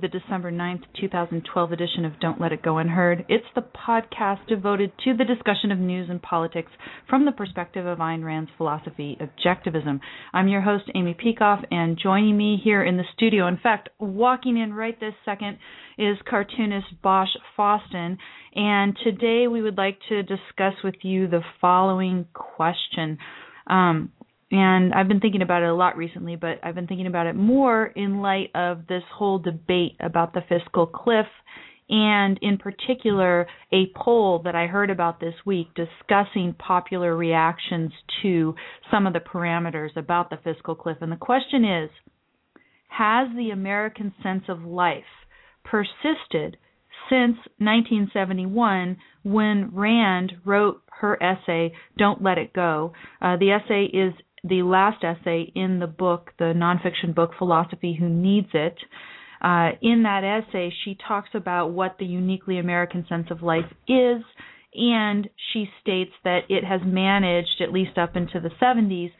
The December 9th, 2012 edition of Don't Let It Go Unheard. It's the podcast devoted to the discussion of news and politics from the perspective of Ayn Rand's philosophy, objectivism. I'm your host, Amy Peikoff, and joining me here in the studio, in fact, walking in right this second, is cartoonist Bosch Fawstin. And today we would like to discuss with you the following question. Um, and I've been thinking about it a lot recently, but I've been thinking about it more in light of this whole debate about the fiscal cliff and in particular a poll that I heard about this week discussing popular reactions to some of the parameters about the fiscal cliff. And the question is Has the American sense of life persisted since 1971 when Rand wrote her essay, Don't Let It Go? Uh, the essay is the last essay in the book, the nonfiction book Philosophy Who Needs It. Uh, in that essay, she talks about what the uniquely American sense of life is, and she states that it has managed, at least up into the 70s,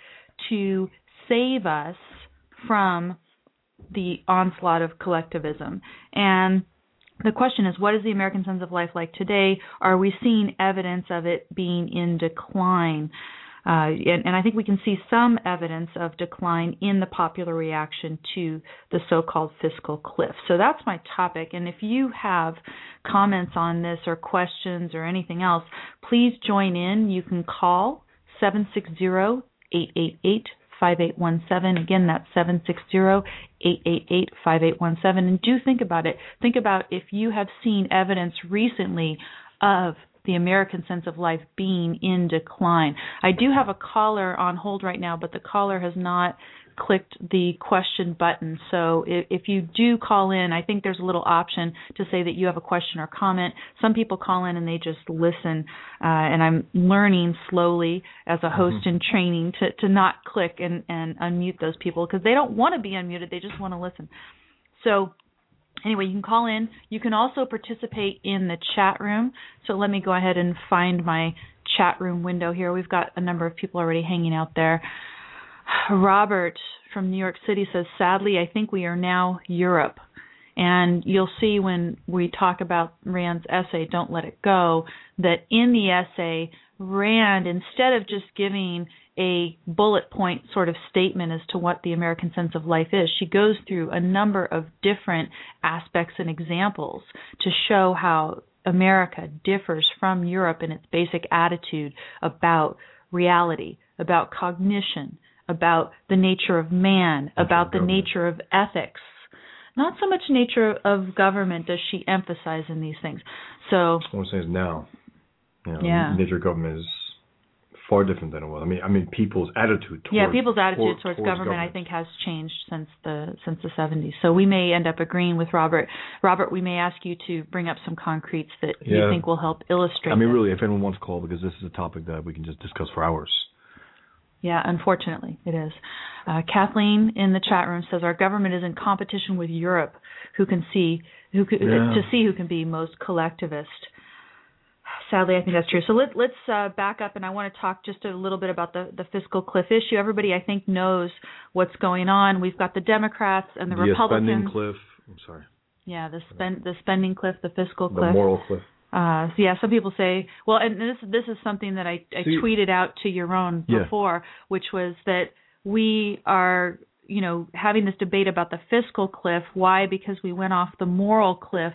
to save us from the onslaught of collectivism. And the question is, what is the American sense of life like today? Are we seeing evidence of it being in decline? Uh, and, and, I think we can see some evidence of decline in the popular reaction to the so called fiscal cliff. So that's my topic. And if you have comments on this or questions or anything else, please join in. You can call 760 888 5817. Again, that's 760 888 5817. And do think about it. Think about if you have seen evidence recently of the American sense of life being in decline. I do have a caller on hold right now, but the caller has not clicked the question button. So if, if, you do call in, I think there's a little option to say that you have a question or comment. Some people call in and they just listen, uh, and I'm learning slowly as a host mm-hmm. in training to to not click and and unmute those people because they don't want to be unmuted. They just want to listen. So anyway, you can call in. You can also participate in the chat room. So let me go ahead and find my chat room window here. We've got a number of people already hanging out there. Robert from New York City says, sadly, I think we are now Europe. And you'll see when we talk about Rand's essay, Don't Let It Go, that in the essay, Rand, instead of just giving a bullet point sort of statement as to what the American sense of life is. She goes through a number of different aspects and examples to show how America differs from Europe in its basic attitude about reality, about cognition, about the nature of man, about the nature of ethics. Not so much nature of government does she emphasize in these things. So what I'm saying is now, you know, yeah. nature of government is far different than it was. I mean, I mean, people's attitude towards yeah, people's attitude towards, towards, towards government, government, I think, has changed since the since the 70s. So we may end up agreeing with Robert. Robert, we may ask you to bring up some concretes that Yeah. you think will help illustrate. I mean, really, if anyone wants to call, because this is a topic that we can just discuss for hours. Yeah, unfortunately, it is. Uh, Kathleen in the chat room says our government is in competition with Europe, who can see who can, Yeah. to see who can be most collectivist. Sadly, I think that's true. So let, let's uh, back up, and I want to talk just a little bit about the, the fiscal cliff issue. Everybody, I think, knows what's going on. We've got the Democrats and the, the Republicans. spending cliff. I'm sorry. Yeah, the spend the spending cliff, the fiscal cliff, The moral cliff. Uh, so yeah, some people say, well, and this this is something that I, I See- tweeted out to Yaron Yeah. before, which was that we are, you know, having this debate about the fiscal cliff. Why? Because we went off the moral cliff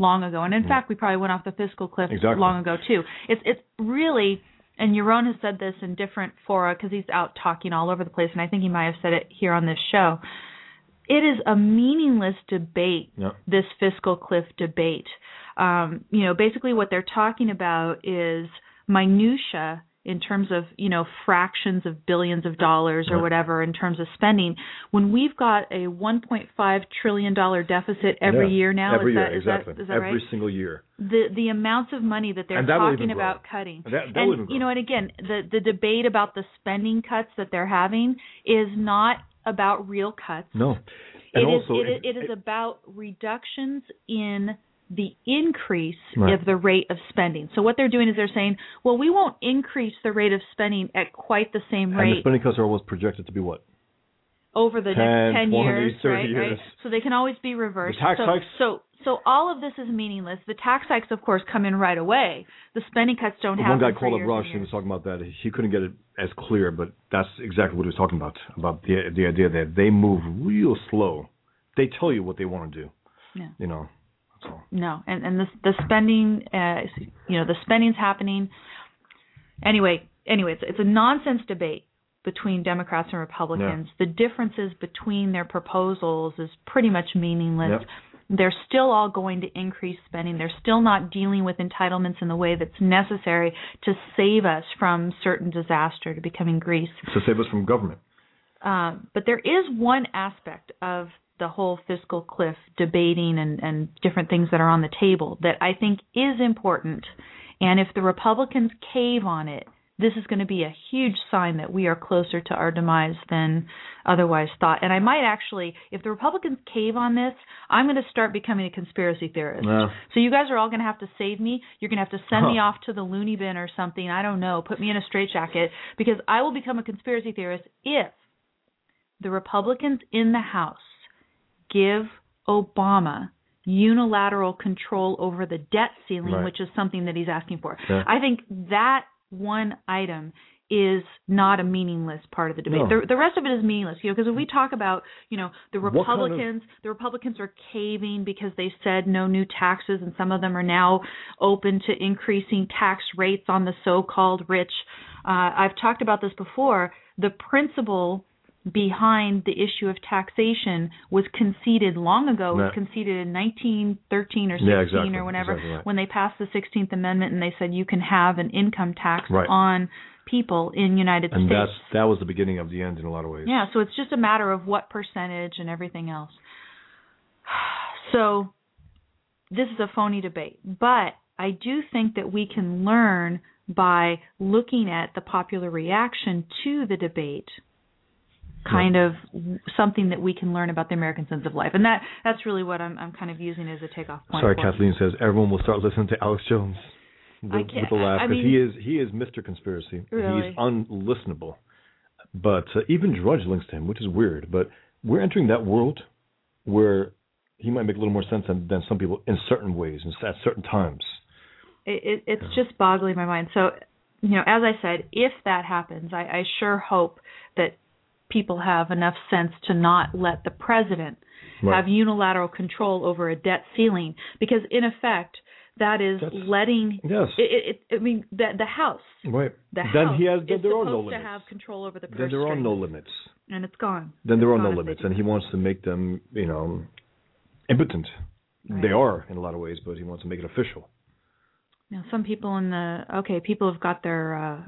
long ago, and in fact, we probably went off the fiscal cliff Exactly. long ago too. It's it's really, and Yaron has said this in different fora because he's out talking all over the place, and I think he might have said it here on this show. It is a meaningless debate Yeah. this fiscal cliff debate. Um, you know, basically what they're talking about is minutia in terms of you know fractions of billions of dollars or whatever in terms of spending. When we've got a 1.5 trillion dollar deficit every Yeah. year now, Every is year, that, is exactly. that is that Every right? single year. the the amounts of money that they're talking grow. about cutting. That- that and you know, and again, the the debate about the spending cuts that they're having is not about real cuts. No. It And is also, it is- it is about reductions in the increase Right. of the rate of spending. So what they're doing is they're saying, well, we won't increase the rate of spending at quite the same rate. and the spending cuts are always projected to be what? over the 10, next 10 20, years, 30 right, years. right? So they can always be reversed. The tax so, hikes? so so all of this is meaningless. The tax hikes of course come in right away. The spending cuts don't One happen One guy called up Rush and and was talking about that. He couldn't get it as clear, but that's exactly what he was talking about. About the the idea that they move real slow. They tell you what they want to do. Yeah. You know. All. No, and and the the spending, uh, you know, the spending's happening. Anyway, anyway, it's it's a nonsense debate between Democrats and Republicans. The differences between their proposals is pretty much meaningless. Yep. They're still all going to increase spending. They're still not dealing with entitlements in the way that's necessary to save us from certain disaster, to becoming Greece. To save us from government. Um, but there is one aspect of the whole fiscal cliff debating and, and different things that are on the table that I think is important. And if the Republicans cave on it, this is going to be a huge sign that we are closer to our demise than otherwise thought. And I might actually, if the Republicans cave on this, I'm going to start becoming a conspiracy theorist. So you guys are all going to have to save me. You're going to have to send me off to the loony bin or something. I don't know. Put me in a straitjacket because I will become a conspiracy theorist if the Republicans in the House give Obama unilateral control over the debt ceiling, Right. which is something that he's asking for. Yeah. I think that one item is not a meaningless part of the debate. No. The, the rest of it is meaningless, you know, because when we talk about, you know, the What kind of- Republicans, the Republicans are caving because they said no new taxes, and some of them are now open to increasing tax rates on the so-called rich. Uh, I've talked about this before. The principle behind the issue of taxation was conceded long ago. It was conceded in 1913 or 16 Yeah, exactly. or whenever Exactly right. when they passed the 16th Amendment and they said you can have an income tax Right. on people in United And States. And that's that was the beginning of the end in a lot of ways. Yeah, so it's just a matter of what percentage and everything else. So this is a phony debate, but I do think that we can learn by looking at the popular reaction to the debate kind of something that we can learn about the American sense of life. And that that's really what I'm I'm kind of using as a takeoff point. Sorry. Kathleen says everyone will start listening to Alex Jones. With, with a laugh because he is he is Mr. Conspiracy. Really? He's unlistenable. But uh, even Drudge links to him, which is weird. But we're entering that world where he might make a little more sense than, than some people in certain ways and at certain times. it, it, it's just boggling my mind. So, you know, as I said, if that happens, I, I sure hope that people have enough sense to not let the president Right. have unilateral control over a debt ceiling, because in effect, that is That's- letting. Yes. It, it, I mean, the the House, Right. the then House he has then there are no to limits. have control over the Then there are no limits. and it's gone. Then there are It's no gone if they limits, and he wants to make them, you know, impotent. Right. They are in a lot of ways, but he wants to make it official. Now, some people in the okay, people have got their uh,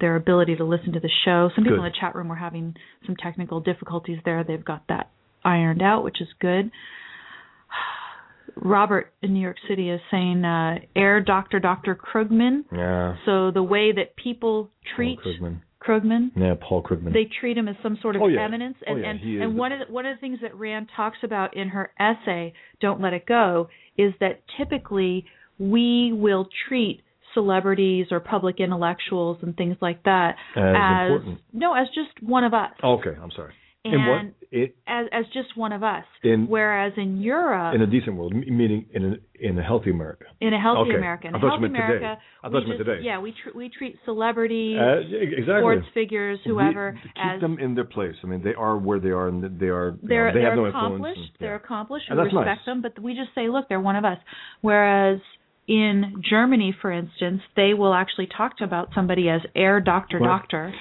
their ability to listen to the show. Some people Good. in the chat room were having some technical difficulties there. They've got that ironed out, which is good. Robert in New York City is saying, uh, "Herr Doctor Doctor Krugman." Yeah. So the way that people treat Paul Krugman. Krugman, Yeah, Paul Krugman. they treat him as some sort of Oh, yeah. eminence. Oh, And yeah, and, and the- one of the, one of the things that Rand talks about in her essay, "Don't Let It Go," is that typically we will treat celebrities or public intellectuals and things like that As important. no as just one of us. okay, I'm sorry. and in what it, as as just one of us. In- Whereas in Europe, in a decent world, meaning in a in a healthy America. in a healthy Okay. America, in I thought you meant today. I thought we you meant just, today. yeah, we tr- we treat celebrities, Uh, exactly. sports figures, whoever, we, keep as them in their place. I mean, they are where they are, and they are. they're know, they they're have no accomplished. influence. and- They're yeah. accomplished. We And that's respect nice. them, but we just say, look, they're one of us. Whereas in Germany, for instance, they will actually talk to about somebody as Herr doctor Right. doctor.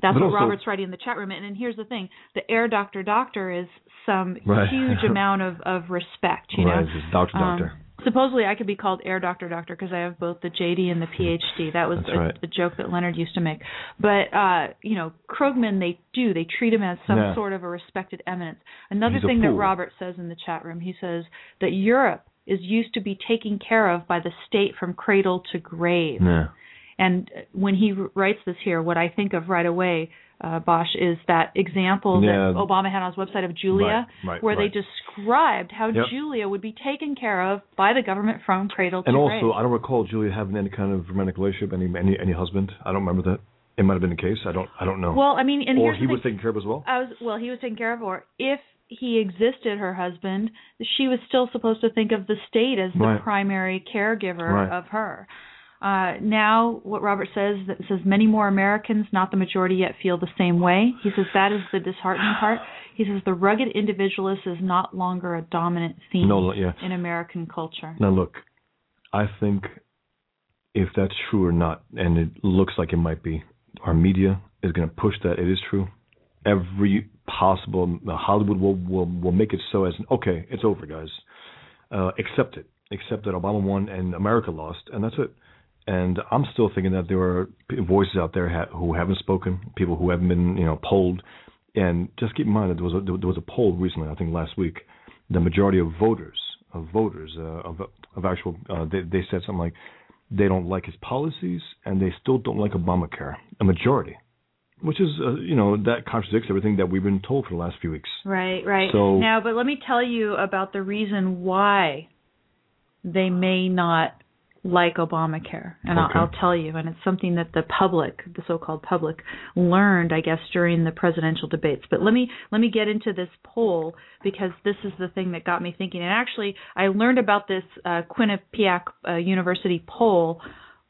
That's what also- Robert's writing in the chat room. And, and here's the thing: the Herr doctor doctor is some Right. huge amount of of respect. You right, know, doctor, Um, doctor. supposedly, I could be called Herr Doctor Doctor because I have both the JD and the PhD. That was a, right. a joke that Leonard used to make. But uh, you know, Krugman, they do they treat him as some Yeah. sort of a respected eminence. Another He's thing that. Robert says in the chat room, he says that Europe is used to be taken care of by the state from cradle to grave. Yeah. And when he writes this here, what I think of right away, uh, Bosch, is that example Yeah. that Obama had on his website of Julia, Right, right, where right. they described how Yep. Julia would be taken care of by the government from cradle to And grave. also, I don't recall Julia having any kind of romantic relationship, any any any husband. I don't remember that. It might have been the case. I don't I don't know. well, I mean, and or he was taken care of as well. I was well, he was taken care of, or if he existed, her husband, she was still supposed to think of the state as the Right. primary caregiver Right. of her. Uh, now, what Robert says that says many more Americans, not the majority yet, feel the same way. He says that is the disheartening part. He says the rugged individualist is not longer a dominant theme No, yeah. in American culture. Now look, I think if that's true or not, and it looks like it might be, our media is going to push that it is true. Every possible Hollywood will will will make it so as okay, it's over, guys. Uh, accept it. Accept that Obama won and America lost, and that's it. And I'm still thinking that there are voices out there ha- who haven't spoken, people who haven't been, you know, polled. And just keep in mind that there was a, there was a poll recently, I think last week, the majority of voters, of voters, uh, of of actual, uh, they, they said something like they don't like his policies and they still don't like Obamacare. A majority, which is, uh, you know, that contradicts everything that we've been told for the last few weeks. Right, right. So- now, but let me tell you about the reason why they may not like Obamacare, and Okay. I'll, I'll tell you. And it's something that the public, the so-called public, learned, I guess, during the presidential debates. But let me let me get into this poll because this is the thing that got me thinking. And actually, I learned about this uh, Quinnipiac uh, University poll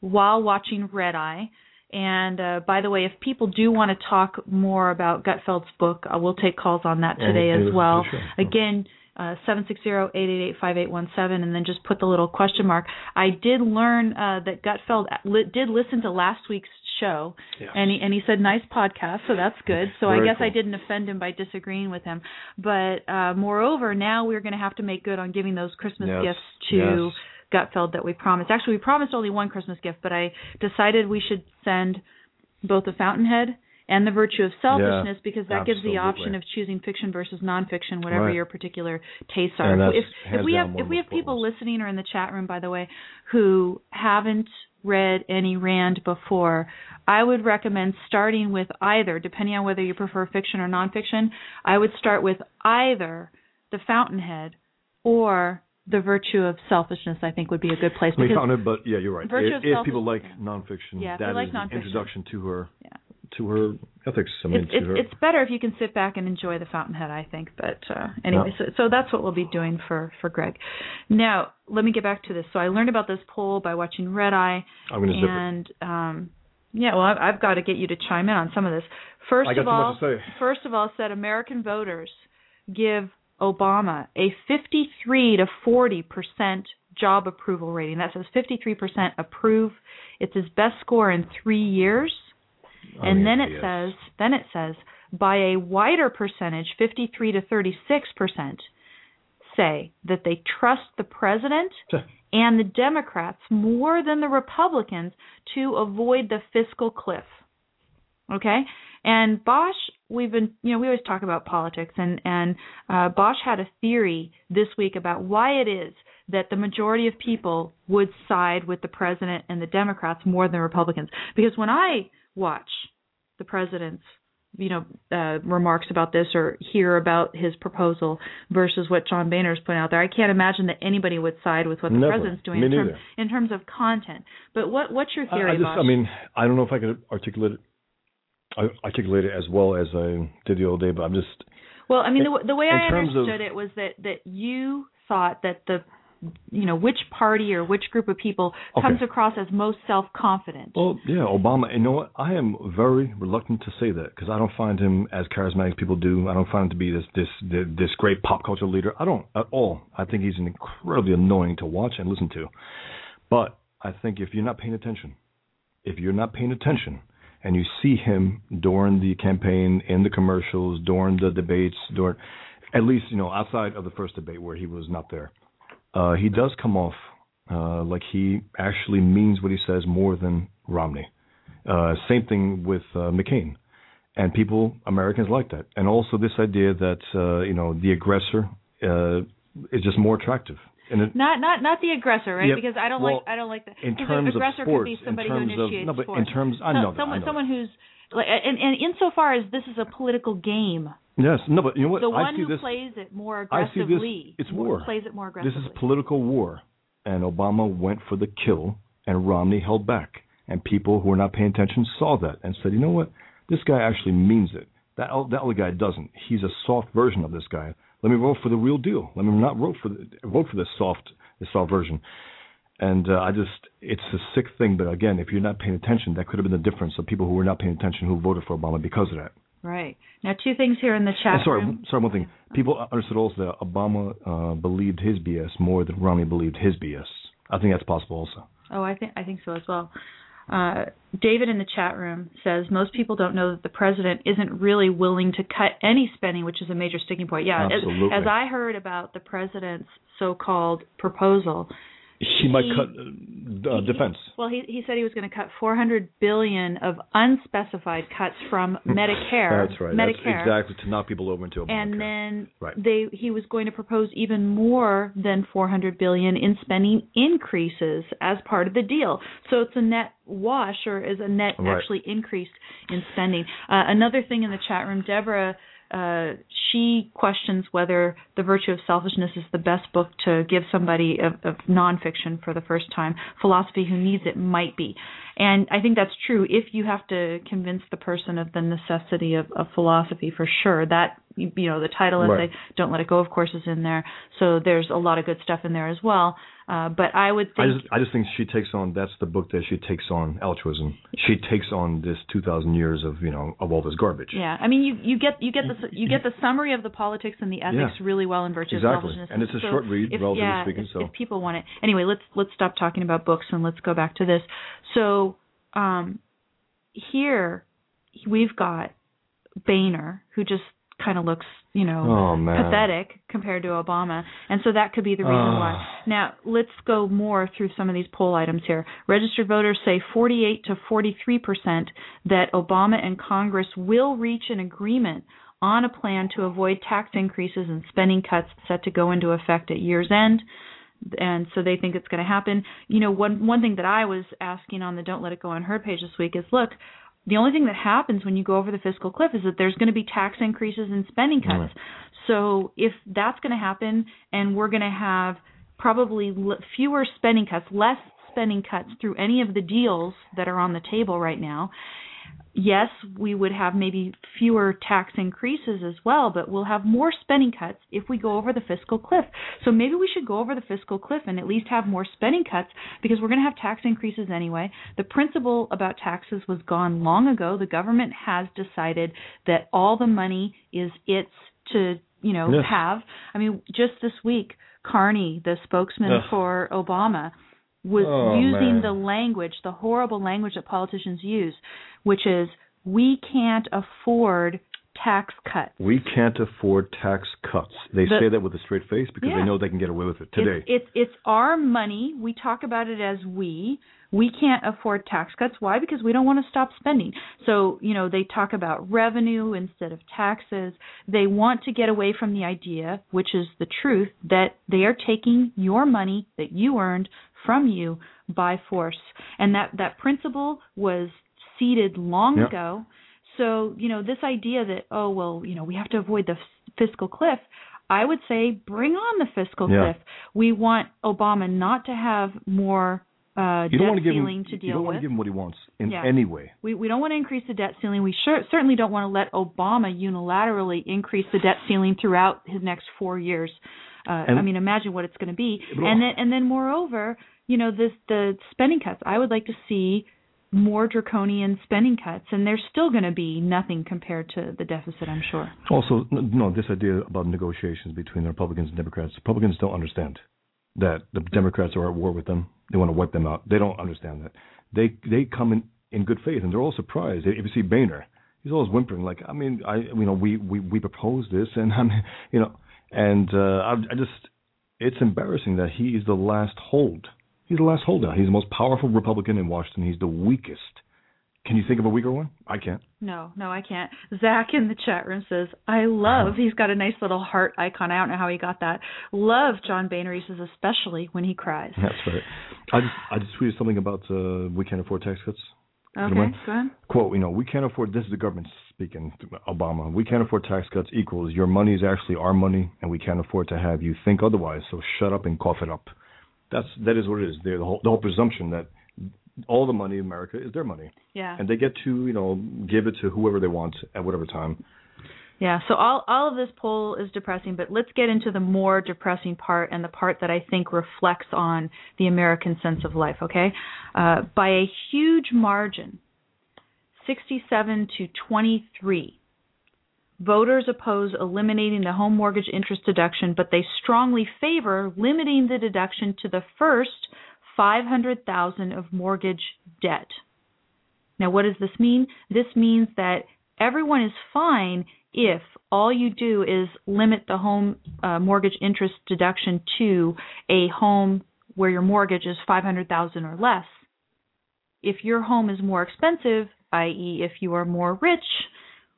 while watching Red Eye. And uh, by the way, if people do want to talk more about Gutfeld's book, uh, we'll take calls on that today as well. sure. Again, uh, 760-888-5817, and then just put the little question mark. I did learn uh, that Gutfeld li- did listen to last week's show, Yes. and he and he said nice podcast, so that's good. So I guess I didn't offend him by disagreeing with him. But uh, moreover, now we're going to have to make good on giving those Christmas Yes. gifts to Yes. Gutfeld that we promised. Actually, we promised only one Christmas gift, but I decided we should send both the Fountainhead and the virtue of selfishness because that gives the option of choosing fiction versus nonfiction, whatever Right. your particular tastes are. And So that's if if we have if we have people listening or in the chat room, by the way, who haven't read any Rand before, I would recommend starting with either, depending on whether you prefer fiction or nonfiction. I would start with either The Fountainhead or The Virtue of Selfishness. I think would be a good place mean, found it, but yeah, you're right. If, if people like nonfiction, Yeah, that like is nonfiction. introduction to her, Yeah. to her ethics. I mean, it's it's, her. it's better if you can sit back and enjoy the Fountainhead, I think. But uh, anyway, so, so that's what we'll be doing for for Greg. Now, let me get back to this. So I learned about this poll by watching Red Eye, I'm going to zip it. and um, yeah, well, I've, I've got to get you to chime in on some of this. First of all, much to say. first of all, said American voters give Obama a 53 to 40 percent job approval rating. That says 53 percent approve. It's his best score in three years. I And mean, then it yes. says, then it says, by a wider percentage, 53 to 36 percent, say that they trust the president and the Democrats more than the Republicans to avoid the fiscal cliff. Okay, and Bosch, we've been, you know, we always talk about politics, and and uh, Bosch had a theory this week about why it is that the majority of people would side with the president and the Democrats more than Republicans. Because when I watch the president's you know uh, remarks about this or hear about his proposal versus what John Boehner's put out there, I can't imagine that anybody would side with what the Never. president's doing in, term, in terms of content. But what what's your I, theory, I just, Bosch? I mean, I don't know if I could articulate it articulate it as well as I did the other day, but I'm just Well, I mean, the, the way I terms of- understood it was that that you thought that the, you know, which party or which group of people Okay. comes across as most self-confident. Well, yeah, Obama. You know what? I am very reluctant to say that because I don't find him as charismatic as people do. I don't find him to be this this this great pop culture leader. I don't at all. I think he's incredibly annoying to watch and listen to. But I think if you're not paying attention, if you're not paying attention, and you see him during the campaign, in the commercials, during the debates, during at least you know outside of the first debate where he was not there, uh, he does come off uh, like he actually means what he says more than Romney. Uh, same thing with uh, McCain, and people Americans like that, and also this idea that uh, you know the aggressor uh, is just more attractive. It, Not not not the aggressor, right? Yeah, because I don't well, like I don't like that. in terms the of aggressor sports, could be in somebody terms who of- initiates no, but sports. in terms- I know that, I someone know someone who's like and and insofar as this is a political game, yes, no, but you know what? the I one see who this. plays it more I see this- it's war. plays it more aggressively. This is political war, and Obama went for the kill, and Romney held back. And people who were not paying attention saw that and said, "You know what? This guy actually means it. That that other guy doesn't. He's a soft version of this guy. Let me vote for the real deal. Let me not vote for the, vote for this soft this soft version." And uh, I just, it's a sick thing. But again, if you're not paying attention, that could have been the difference of people who were not paying attention who voted for Obama because of that. right. Now two things here in the chat And sorry, room. sorry, one thing. People understood also that Obama uh, believed his BS more than Romney believed his BS. I think that's possible also. Oh, I think I think so as well. Uh, David in the chat room says most people don't know that the president isn't really willing to cut any spending, which is a major sticking point. Yeah, as, as I heard about the president's so-called proposal, He might cut uh, he- defense. Well, he he said he was going to cut 400 billion of unspecified cuts from Medicare. That's right. Medicare. That's exactly to knock people over into Obamacare. and then Right. they he was going to propose even more than 400 billion in spending increases as part of the deal. So it's a net wash or is a net Right. actually increased in spending. Uh, another thing in the chat room, Deborah. Uh, she questions whether The Virtue of Selfishness is the best book to give somebody of, of nonfiction for the first time. Philosophy who needs it might be. And I think that's true if you have to convince the person of the necessity of, of philosophy for sure. That you know, the title Right. essay, Don't Let It Go, of course, is in there. So there's a lot of good stuff in there as well. Uh, but I would I think just, I just think she takes on. That's the book that she takes on altruism. She takes on this 2,000 years of you know of all this garbage. Yeah, I mean, you you get you get the you get the summary of the politics and the ethics Yeah. really well in Virtue of Exactly. Selfishness. And it's a So short read, if, relatively yeah, speaking, If, so- if people want it, anyway, let's let's stop talking about books and let's go back to this. So um, here we've got Boehner, who just kind of looks, you know, Oh pathetic compared to Obama, and so that could be the reason Ah. why. Now, let's go more through some of these poll items here. Registered voters say 48 to 43 percent that Obama and Congress will reach an agreement on a plan to avoid tax increases and spending cuts set to go into effect at year's end. And so they think it's going to happen. You know, one one thing that I was asking on the Don't Let It Go Unheard page this week is, look, the only thing that happens when you go over the fiscal cliff is that there's going to be tax increases and spending cuts. So if that's going to happen, and we're going to have probably l- fewer spending cuts, less spending cuts through any of the deals that are on the table right now. Yes, we would have maybe fewer tax increases as well, but we'll have more spending cuts if we go over the fiscal cliff. So maybe we should go over the fiscal cliff and at least have more spending cuts because we're going to have tax increases anyway. The principle about taxes was gone long ago. The government has decided that all the money is its to, you know, Yes. have. I mean, just this week, Carney, the spokesman Ugh. for Obama, was Oh, using man. the language, the horrible language that politicians use, which is we can't afford tax cuts. We can't afford tax cuts. They The- say that with a straight face because Yeah. they know they can get away with it today. It's, it's it's our money. We talk about it as we. We can't afford tax cuts. Why? Because we don't want to stop spending. So, you know, they talk about revenue instead of taxes. They want to get away from the idea, which is the truth, that they are taking your money that you earned from you by force. And that that principle was ceded long Yeah. ago. So, you know, this idea that oh, well, you know, we have to avoid the fiscal cliff, I would say bring on the fiscal Yeah. cliff. We want Obama not to have more uh, You debt don't want to give ceiling him. to You deal don't want with. to give him what he wants in Yeah. any way. We we don't want to increase the debt ceiling. We sure, certainly don't want to let Obama unilaterally increase the debt ceiling throughout his next four years. Uh, And- I mean, imagine what it's going to be. And then and then moreover, you know, this the spending cuts. I would like to see more draconian spending cuts, and there's still going to be nothing compared to the deficit. I'm sure. Also, no, this idea about negotiations between the Republicans and Democrats. Republicans don't understand that the Democrats are at war with them. They want to wipe them out. They don't understand that. They they come in in good faith, and they're all surprised. If you see Boehner, he's always whimpering, like, I mean, I you know, we we we proposed this, and I mean, you know, and uh, I, I just, it's embarrassing that he is the last hold. He's the last holdout. He's the most powerful Republican in Washington. He's the weakest. Can you think of a weaker one? I can't. No, no, I can't. Zach in the chat room says, I love, he's got a nice little heart icon. I don't know how he got that. Love John Boehner. He says, especially when he cries. That's right. I just I just tweeted something about uh, we can't afford tax cuts. Okay, go ahead. Quote, you know, we can't afford this is the government speaking, Obama. We can't afford tax cuts equals your money is actually our money and we can't afford to have you think otherwise. So shut up and cough it up. That's that is what it is. The whole the whole presumption that all the money in America is their money. Yeah. And they get to, you know, give it to whoever they want at whatever time. Yeah, so all all of this poll is depressing, but let's get into the more depressing part and the part that I think reflects on the American sense of life, okay? Uh, by a huge margin, 67 to 23, voters oppose eliminating the home mortgage interest deduction, but they strongly favor limiting the deduction to the first 500,000 of mortgage debt. Now, what does this mean? This means that everyone is fine if all you do is limit the home uh, mortgage interest deduction to a home where your mortgage is 500,000 or less. If your home is more expensive, i.e., if you are more rich,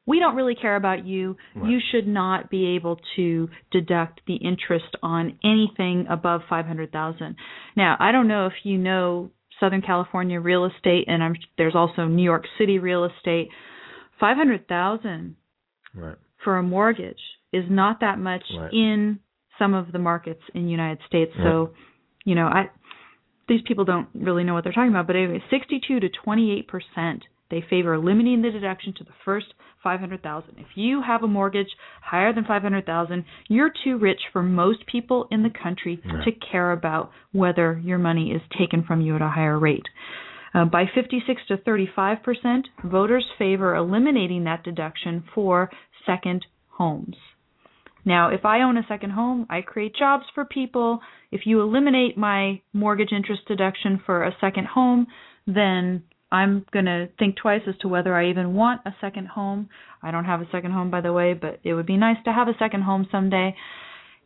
we don't really care about you. You should not be able to deduct the interest on anything above 500,000. Now, I don't know if you know Southern California real estate and I'm there's also New York City real estate. 500,000 Right. for a mortgage is not that much Right. in some of the markets in the United States. So, you know, I these people don't really know what they're talking about, but anyway, 62 to 28 percent they favor limiting the deduction to the first 500,000. If you have a mortgage higher than 500,000, you're too rich for most people in the country to care about whether your money is taken from you at a higher rate. Uh, by 56 to 35 percent, voters favor eliminating that deduction for second homes. Now, if I own a second home, I create jobs for people. If you eliminate my mortgage interest deduction for a second home, then I'm going to think twice as to whether I even want a second home. I don't have a second home, by the way, but it would be nice to have a second home someday.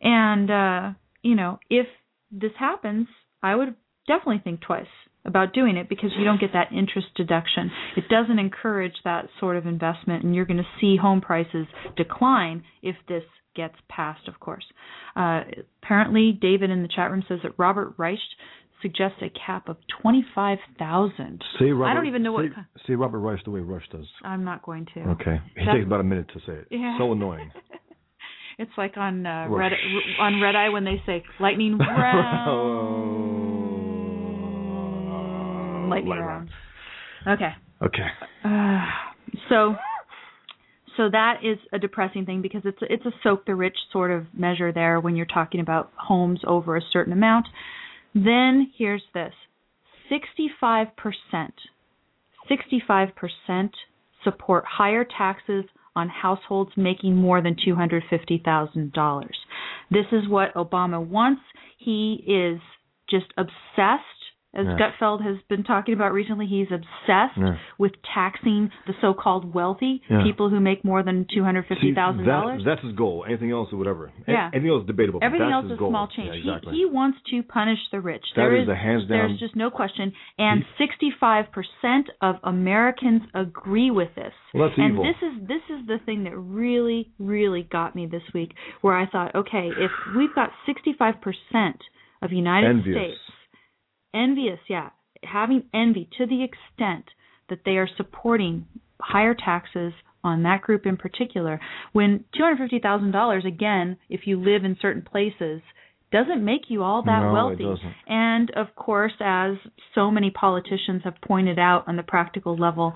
And, uh, you know, if this happens, I would definitely think twice about doing it because you don't get that interest deduction. It doesn't encourage that sort of investment, and you're going to see home prices decline if this gets passed, of course. Uh, apparently, David in the chat room says that Robert Reich suggests a cap of 25,000. Say Robert, I don't even know what. say, say Robert Rush the way Rush does. I'm not going to. Okay. He That- takes about a minute to say it. Yeah. So annoying. It's like on uh, Rush. Red on Red Eye when they say lightning round, lightning Light round. Okay. Okay. Uh, so so that is a depressing thing because it's a, it's a soak the rich sort of measure there when you're talking about homes over a certain amount. Then here's this. 65%. 65% support higher taxes on households making more than $250,000. This is what Obama wants. He is just obsessed as Yeah. Gutfeld has been talking about recently, he's obsessed Yeah. with taxing the so-called wealthy, Yeah. people who make more than two hundred fifty thousand that, dollars. That's his goal. Anything else or whatever. Yeah. Anything else is debatable. Everything that's else is goal. small change. Exactly. He he wants to punish the rich. That There is a hands down- There's just no question. And 65% of Americans agree with this. Well, that's and evil. this is this is the thing that really really got me this week, where I thought, okay, if we've got 65% of United Envious. States envious, yeah, having envy to the extent that they are supporting higher taxes on that group in particular, when $250,000 again, if you live in certain places, doesn't make you all that No, it wealthy. doesn't. And of course, as so many politicians have pointed out on the practical level,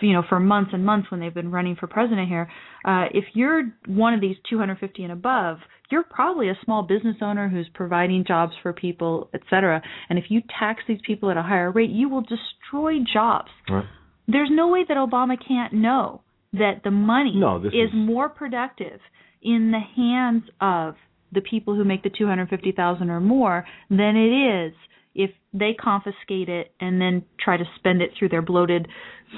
you know, for months and months when they've been running for president here, uh, if you're one of these 250 and above, you're probably a small business owner who's providing jobs for people, et cetera. And if you tax these people at a higher rate, you will destroy jobs. Right. There's no way that Obama can't know that the money No, is is- more productive in the hands of the people who make the 250,000 or more than it is if they confiscate it and then try to spend it through their bloated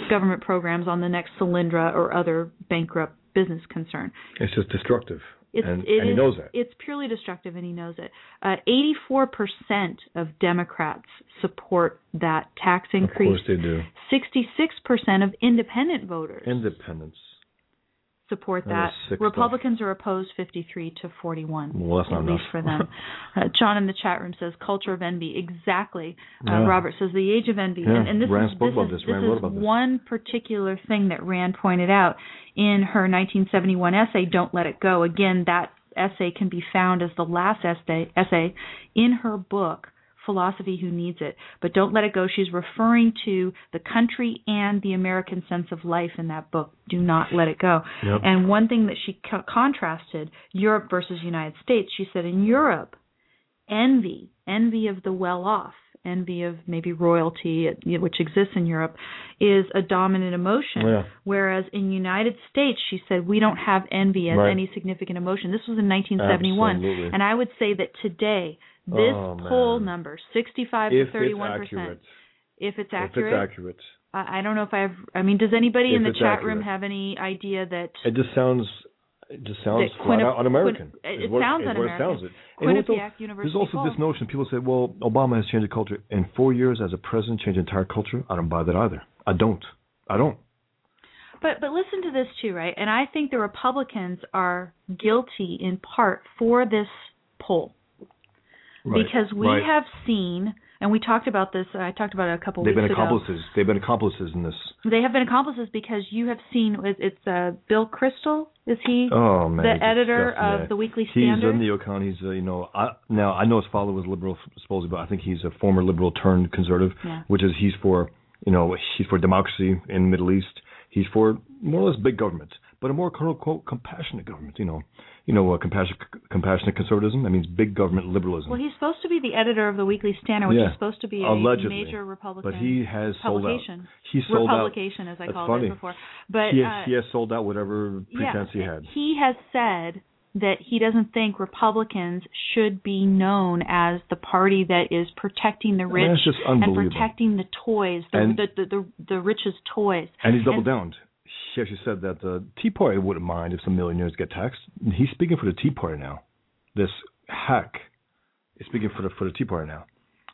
government programs on the next Solyndra or other bankrupt business concern. It's just destructive, It's, and, it and he is- knows that. It's purely destructive, and he knows it. Uh, 84% of Democrats support that tax increase. Of course they do. 66% of independent voters Independence. Support That that. Republicans are opposed 53 to 41. Well, that's not at enough. least for them. Uh, John in the chat room says culture of envy. Exactly. Uh, Yeah. Robert says the age of envy. Yeah, And, and this Rand is, spoke this about this. Rand this wrote is about this. one particular thing that Rand pointed out in her 1971 essay, Don't Let It Go. Again, that essay can be found as the last essay, essay in her book, Philosophy Who Needs It. But Don't Let It Go, she's referring to the country and the American sense of life in that book. Do not let it go. Yep. And one thing that she co- contrasted Europe versus United States, she said in Europe, envy, envy of the well off, envy of maybe royalty, which exists in Europe, is a dominant emotion. Yeah. Whereas in United States, she said we don't have envy as Right. any significant emotion. This was in 1971, Absolutely. and I would say that today this Oh, poll number, 65 if to 31 percent, if it's accurate. if accurate, it's accurate, I I don't know if I've. I mean, does anybody If in the chat room have any idea that it just sounds. It just sounds flat out un-American. Quin- it what, sounds un-American. it sounds. It. And you know? Quinnipiac University There's also this notion. People say, "Well, Obama has changed the culture in four years as a president, changed entire culture." I don't buy that either. I don't. I don't. But but listen to this too, right? And I think the Republicans are guilty in part for this poll Right. because we Right. have seen, and we talked about this. I talked about it a couple They've weeks been ago. accomplices. They've been accomplices in this. They have been accomplices because you have seen. It's uh, Bill Kristol. Is he Oh man, the editor disgusting, of yeah. the Weekly Standard. He's Standard? a neocon. He's a, you know I now I know his father was liberal supposedly, but I think he's a former liberal turned conservative, Yeah. which is he's for you know he's for democracy in the Middle East. He's for more or less big government, but a more quote unquote compassionate government. You know, you know uh, compassionate compassionate conservatism. That means big government liberalism. well, he's supposed to be the editor of the Weekly Standard, which Yeah. is supposed to be a Allegedly. major Republican but he has sold out. publication. He sold out. As I That's called funny. it before. But He, uh, he has sold out whatever yeah, pretense he had. He has said that he doesn't think Republicans should be known as the party that is protecting the rich That's just and protecting the toys, the And- the, the, the the rich's toys. And he's doubled And- down. He actually said that the Tea Party wouldn't mind if some millionaires get taxed. He's speaking for the Tea Party now. This hack is speaking for the for the Tea Party now.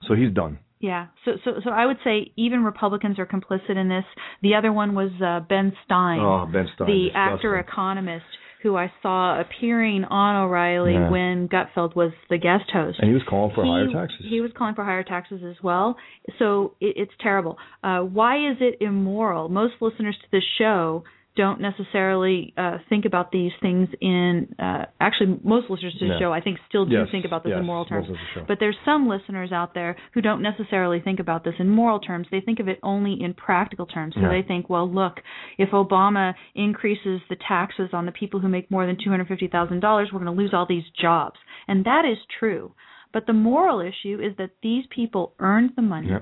So he's done. Yeah. So so so I would say even Republicans are complicit in this. The other one was uh, Ben Stein. Oh, Ben Stein. the disgusting. actor economist who I saw appearing on O'Reilly Yeah. when Gutfeld was the guest host. And he was calling for he, higher taxes. He was calling for higher taxes as well. So it, it's terrible. Uh, why is it immoral? Most listeners to this show don't necessarily uh, think about these things in. Uh, actually, most listeners to the No. show, I think, still do Yes, think about this yes, in moral terms. the. But there's some listeners out there who don't necessarily think about this in moral terms. They think of it only in practical terms. So Yeah. they think, well, look, if Obama increases the taxes on the people who make more than $250,000, we're going to lose all these jobs. And that is true. But the moral issue is that these people earned the money Yeah.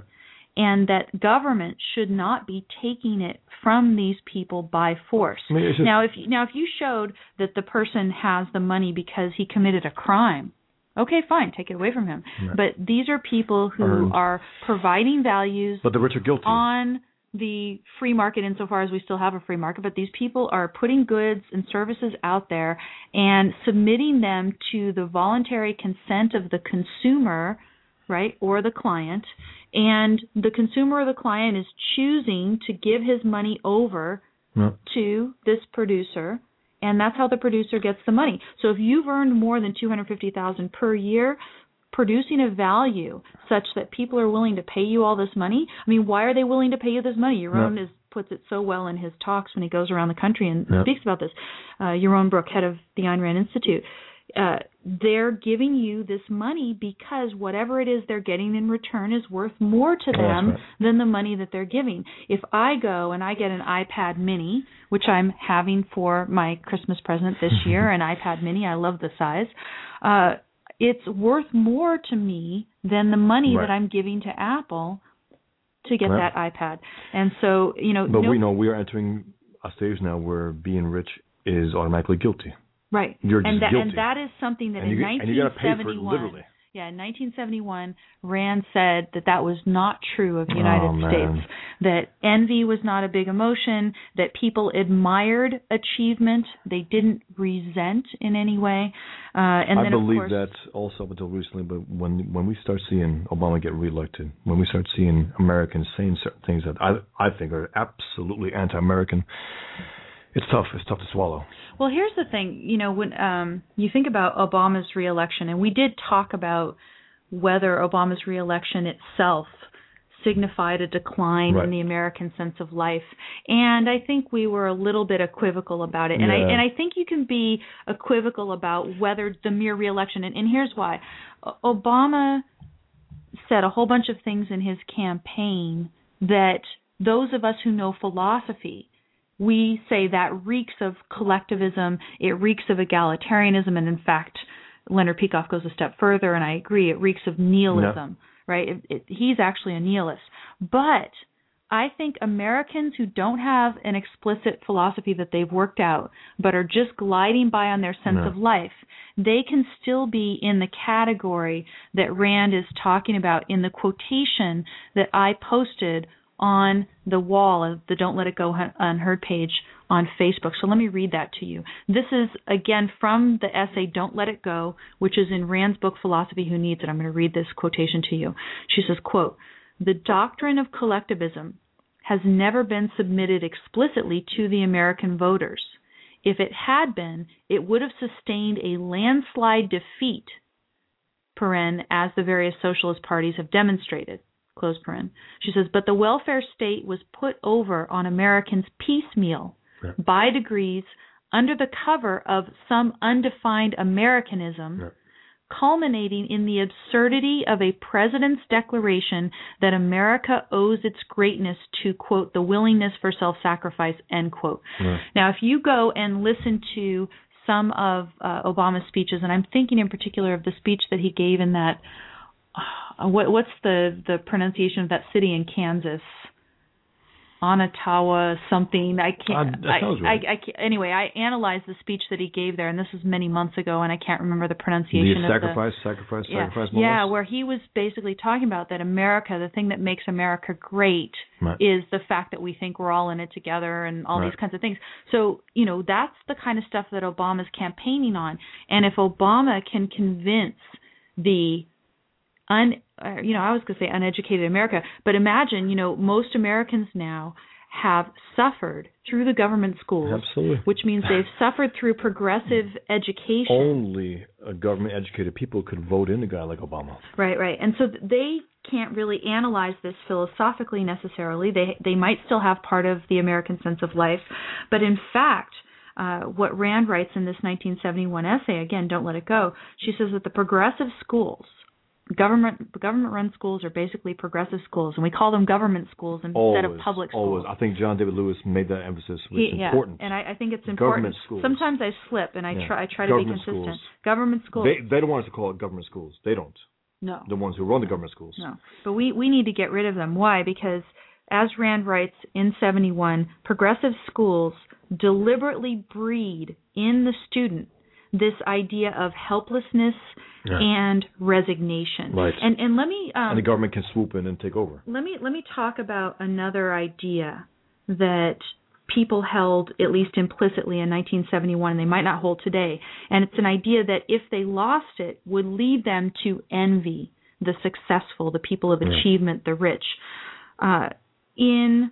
And that government should not be taking it from these people by force. I mean, now if you, now if you showed that the person has the money because he committed a crime, okay, fine, take it away from him. Right. But these are people who Earned. are providing values But the rich are guilty. on the free market insofar as we still have a free market, but these people are putting goods and services out there and submitting them to the voluntary consent of the consumer, right, or the client. And the consumer or the client is choosing to give his money over Yeah. to this producer and that's how the producer gets the money. So if you've earned more than 250,000 per year, producing a value such that people are willing to pay you all this money. I mean, why are they willing to pay you this money? Yaron is puts it so well in his talks when he goes around the country and Yeah. speaks about this. Uh, Yaron Brook, head of the Ayn Rand Institute. Uh, they're giving you this money because whatever it is they're getting in return is worth more to them right. than the money that they're giving. If I go and I get an iPad mini, which I'm having for my Christmas present this year, an iPad mini, I love the size, uh, it's worth more to me than the money Right. that I'm giving to Apple to get Right. that iPad. And so, you know, But no- we know we are entering a stage now where being rich is automatically guilty. Right. You're and just that guilty. and that is something that And in you- and you gotta pay for it 1971 literally. Yeah, in 1971 Rand said that that was not true of the United Oh. States. That envy was not a big emotion, that people admired achievement, they didn't resent in any way. Uh and I then believe of course that also up until recently, but when when we start seeing Obama get reelected, when we start seeing Americans saying certain things that I I think are absolutely anti-American, it's tough. It's tough to swallow. Well, here's the thing. You know, when um, you think about Obama's reelection, and we did talk about whether Obama's reelection itself signified a decline Right. in the American sense of life, and I think we were a little bit equivocal about it. And I and I think you can be equivocal about whether the mere reelection. And, and here's why: Obama said a whole bunch of things in his campaign that those of us who know philosophy we say that reeks of collectivism, it reeks of egalitarianism, and in fact, Leonard Peikoff goes a step further, and I agree, it reeks of nihilism, right? It, it, he's actually a nihilist. But I think Americans who don't have an explicit philosophy that they've worked out, but are just gliding by on their sense No. of life, they can still be in the category that Rand is talking about in the quotation that I posted on the wall of the Don't Let It Go Hun- uh, Unheard page on Facebook. So let me read that to you. This is again from the essay Don't Let It Go, which is in Rand's book Philosophy Who Needs It. I'm going to read this quotation to you. She says, quote, "The doctrine of collectivism has never been submitted explicitly to the American voters. If it had been, it would have sustained a landslide defeat, paren, as the various socialist parties have demonstrated. Close paren. She says, but the welfare state was put over on Americans piecemeal, Yeah. by degrees, under the cover of some undefined Americanism, Yeah. culminating in the absurdity of a president's declaration that America owes its greatness to, quote, the willingness for self sacrifice, end quote. Yeah. Now, if you go and listen to some of uh, Obama's speeches, and I'm thinking in particular of the speech that he gave in that, what, what's the, the pronunciation of that city in Kansas? Onatawa something. I can't. Uh, I, right. I, I can't- anyway, I analyzed the speech that he gave there, and this was many months ago, and I can't remember the pronunciation The of the sacrifice, sacrifice, yeah, sacrifice. yeah, where he was basically talking about that America, the thing that makes America great Right. is the fact that we think we're all in it together and all Right. these kinds of things. So, you know, that's the kind of stuff that Obama's campaigning on. And if Obama can convince the un uh, you know, I was going to say uneducated America, but imagine, you know, most Americans now have suffered through the government schools, Absolutely. which means they've suffered through progressive education. Only a government educated people could vote in a guy like Obama. Right, right. And so they can't really analyze this philosophically necessarily. They they might still have part of the American sense of life, but in fact, uh, what Rand writes in this 1971 essay, again, don't let it go. She says that the progressive schools, government government run schools, are basically progressive schools, and we call them government schools instead Always, of public schools. always. I think John David Lewis made that emphasis, which He- is yeah, important. and I, I think it's important. Government schools. Sometimes I slip, and I Yeah. try I try to be consistent. schools. Government schools. They they don't want us to call it government schools. They don't. no. The ones who run the government schools. No, but we we need to get rid of them. Why? Because as Rand writes in 71, progressive schools deliberately breed in the student this idea of helplessness Yeah. and resignation. Right. And and let me um, And the government can swoop in and take over. let me let me talk about another idea that people held at least implicitly in 1971 and they might not hold today and it's an idea that if they lost it would lead them to envy the successful the people of Yeah. achievement the rich uh, in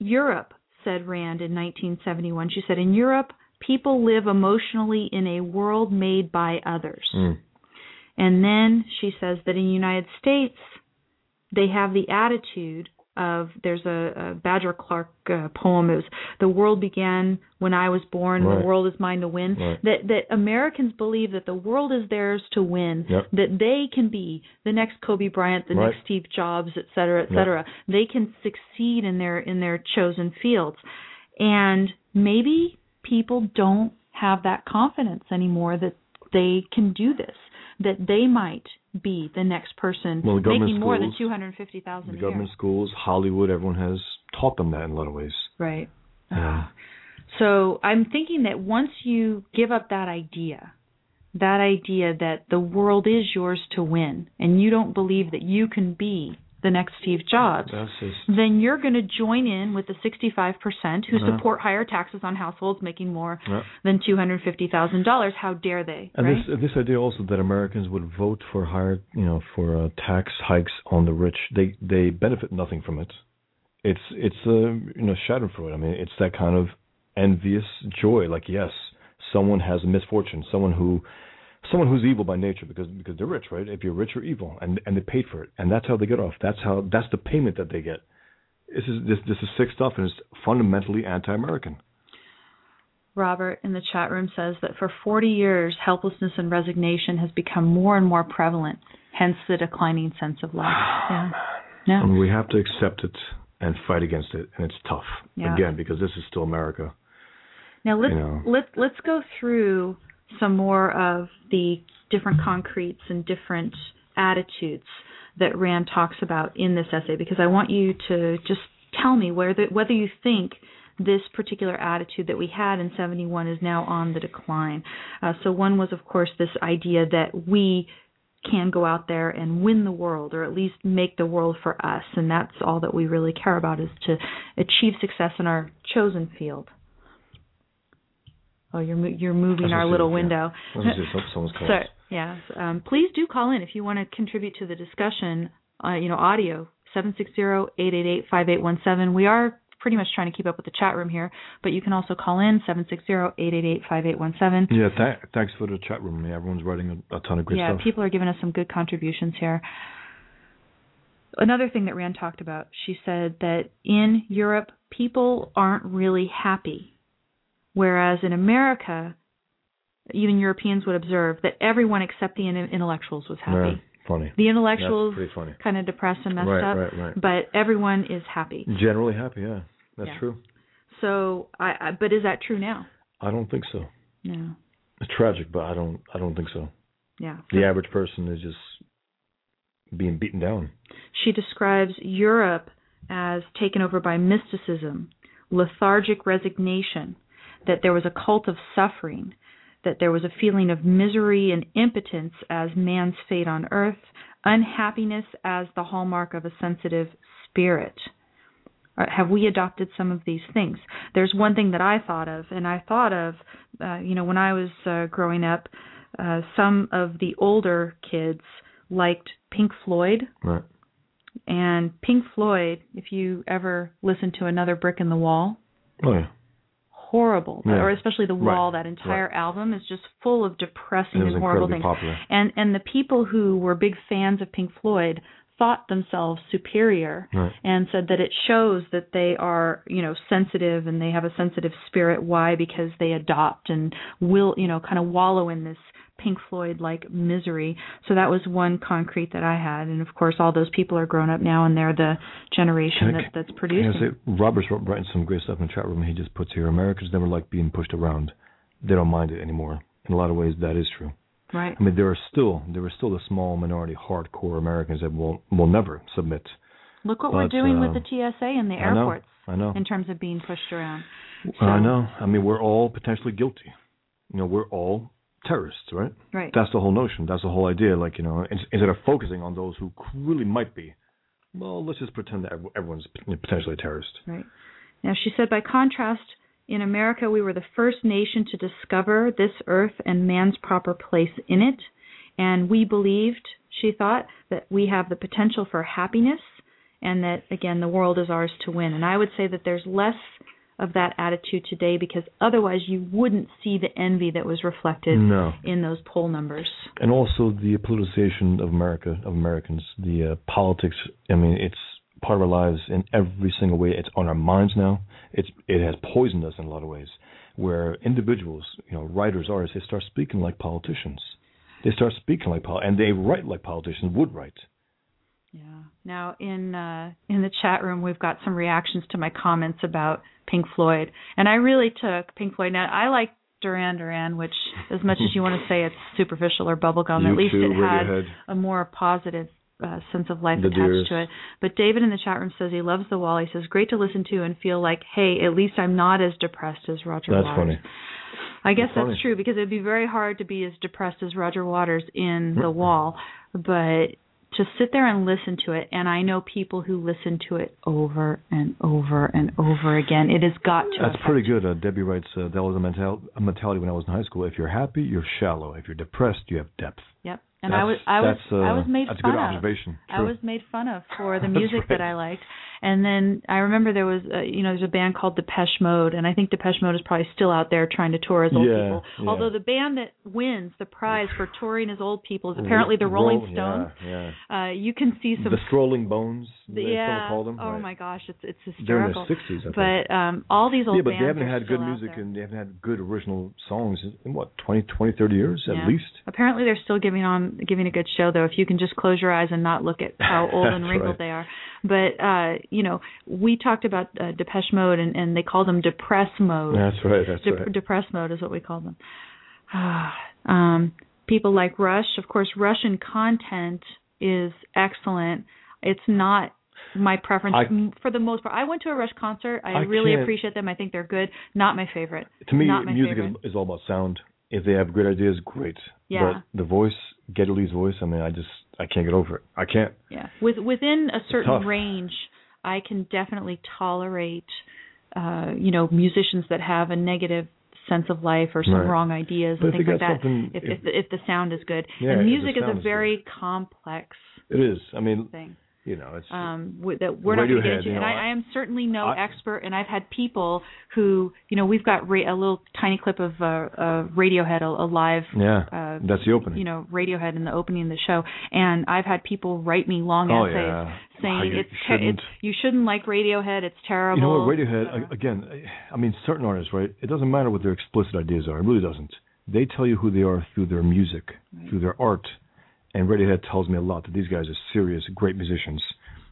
Europe said Rand in 1971 she said in Europe people live emotionally in a world made by others Mm. and then she says that in the United States, they have the attitude of there's a, a Badger Clark uh, poem. It was the world began when I was born. Right. The world is mine to win. Right. That that Americans believe that the world is theirs to win. Yep. That they can be the next Kobe Bryant, the Right. next Steve Jobs, et cetera, et Yep. cetera. They can succeed in their in their chosen fields, and maybe people don't have that confidence anymore that they can do this. That they might be the next person Well, the government making more than two hundred fifty thousand The a year. government schools, Hollywood, everyone has taught them that in a lot of ways. Right. Yeah. Uh, so I'm thinking that once you give up that idea, that idea that the world is yours to win, and you don't believe that you can be the next Steve Jobs, then you're going to join in with the 65% who Uh-huh. support higher taxes on households making more Yeah. than $250,000. How dare they? And right? this this idea also that Americans would vote for higher, you know, for uh, tax hikes on the rich, they they benefit nothing from it. It's it's uh, you know Schadenfreude. I mean, it's that kind of envious joy. Like yes, someone has a misfortune, someone who someone who's evil by nature because because they're rich, right? If you're rich, you're evil, and and they paid for it, and that's how they get off. That's how that's the payment that they get. This is this this is sick stuff, and it's fundamentally anti-American. Robert in the chat room says that for 40 years, helplessness and resignation has become more and more prevalent, hence the declining sense of life. Yeah. Yeah. And we have to accept it and fight against it, and it's tough Yeah. again because this is still America. Now let's you know. let's let's go through some more of the different concretes and different attitudes that Rand talks about in this essay because I want you to just tell me whether whether you think this particular attitude that we had in 71 is now on the decline. Uh, so one was of course this idea that we can go out there and win the world or at least make the world for us and that's all that we really care about is to achieve success in our chosen field. Oh, you're you're moving our little it is, window. yeah. That's what it is, someone's called. So, yeah, um, please do call in if you want to contribute to the discussion. Uh, you know, audio seven six zero eight eight eight five eight one seven. We are pretty much trying to keep up with the chat room here, but you can also call in seven six zero eight eight eight five eight one seven. Yeah, th- thanks for the chat room. Yeah, everyone's writing a, a ton of great Yeah, stuff. Yeah, people are giving us some good contributions here. Another thing that Rand talked about, she said that in Europe, people aren't really happy, whereas in America, even Europeans would observe that everyone except the intellectuals was happy. Yeah, funny. The intellectuals kind of depressed and messed Right, up, right, right. but everyone is happy. Generally happy, yeah. That's Yeah. true. So, I, I but is that true now? I don't think so. No. It's tragic, but I don't I don't think so. Yeah. The average person is just being beaten down. She describes Europe as taken over by mysticism, lethargic resignation, that there was a cult of suffering, that there was a feeling of misery and impotence as man's fate on earth, unhappiness as the hallmark of a sensitive spirit. Uh, Have we adopted some of these things? There's one thing that I thought of, and I thought of, uh, you know, when I was uh, growing up, uh, some of the older kids liked Pink Floyd, Right. and Pink Floyd, if you ever listen to Another Brick in the Wall, Oh yeah. Horrible. Yeah. Or especially The Wall, Right. that entire album is just full of depressing and horrible things. popular. And and the people who were big fans of Pink Floyd thought themselves superior Right. and said that it shows that they are, you know, sensitive and they have a sensitive spirit. Why? Because they adopt and will, you know, kind of wallow in this Pink Floyd like misery. So that was one concrete that I had, and of course, all those people are grown up now, and they're the generation I- that, that's Can I producing. say, Robert's wr- writing some great stuff in the chat room. He just puts here, Americans never like being pushed around. They don't mind it anymore. In a lot of ways, that is true. right. I mean, there are still there are still a small minority hardcore Americans that will will never submit. Look what we're doing uh, with the TSA and the I know, airports I know. in terms of being pushed around. I know. I mean, we're all potentially guilty. You know, we're all terrorists, right? Right. That's the whole notion. That's the whole idea. Like, you know, instead of focusing on those who really might be, well, let's just pretend that ev- everyone's potentially a terrorist. Right. Now, she said, by contrast, in America, we were the first nation to discover this earth and man's proper place in it. And we believed, she thought, that we have the potential for happiness and that, again, the world is ours to win. And I would say that there's less of that attitude today because otherwise you wouldn't see the envy that was reflected No. in those poll numbers. And also the politicization of America, of Americans, the uh, politics. I mean, it's part of our lives in every single way. It's on our minds now. It's it has poisoned us in a lot of ways. Where individuals, you know, writers, artists, they start speaking like politicians. They start speaking like pol, and they write like politicians would write. Yeah. Now in uh, in the chat room, we've got some reactions to my comments about Pink Floyd, and I really took Pink Floyd. Now I like Duran Duran, which, as much as you want to say it's superficial or bubblegum, at least U2, it had a more positive uh, sense of life The attached to it. But David in the chat room says he loves the wall. He says great to listen to and feel like, hey, at least I'm not as depressed as Roger That's Waters. funny. I guess That's that's true because it'd be very hard to be as depressed as Roger Waters in The Wall, but to sit there and listen to it, and I know people who listen to it over and over and over again. It has got to. That's affect pretty good. Uh, Debbie writes, uh, that was a, mental- a mentality when I was in high school. If you're happy, you're shallow. If you're depressed, you have depth. Yep. And I was I was uh, I was made that's a fun good of. observation. I was made fun of for the That's music that. I liked. And then I remember there was uh, you know there's a band called Depeche Mode and I think Depeche Mode is probably still out there trying to tour as old Yeah, people. yeah. Although the band that wins the prize for touring as old people is apparently the Rolling Roll- Stones. Yeah, yeah. Uh you can see some the strolling bones. They yeah. call them. Oh right. my gosh, it's it's They're in hysterical. their sixties, I think. But um all these old yeah, but bands they haven't had good music and they haven't had good original songs in, in what 20, 20, 30 years Yeah. at least. Apparently, they're still giving on giving a good show, though. If you can just close your eyes and not look at how old and wrinkled right. they are. But uh, you know, we talked about uh, Depeche Mode, and, and they call them Depress Mode. That's right. That's Dep- right. Depress Mode is what we call them. um, people like Rush, of course. Rush's content is excellent. It's not my preference I- for the most part. I went to a Rush concert. I, I really appreciate them. I think they're good. Not my favorite. to me, not my music favorite. is, is all about sound. If they have great ideas, great. Yeah. But the voice, Geddy Lee's voice, I mean, I just I can't get over it. I can't. Yeah. With within a certain range, I can definitely tolerate uh, you know, musicians that have a negative sense of life or some Right. wrong ideas But and things like that. If, if- if the, if the sound is good. Yeah, and music is a very complex It is. I mean, thing. You know, it's Um, w- that we're not going to get into, and I, I am certainly no I- expert. And I've had people who, you know, we've got ra- a little tiny clip of uh, uh, Radiohead, a, a live yeah. uh, that's the opening. you know Radiohead in the opening of the show, and I've had people write me long oh essays yeah. saying you it's, shouldn't. it's you shouldn't like Radiohead, it's terrible. You know what, Radiohead, etc. again, I- I mean, certain artists, right? It doesn't matter what their explicit ideas are. It really doesn't. They tell you who they are through their music, through their art. And Radiohead tells me a lot that these guys are serious, great musicians.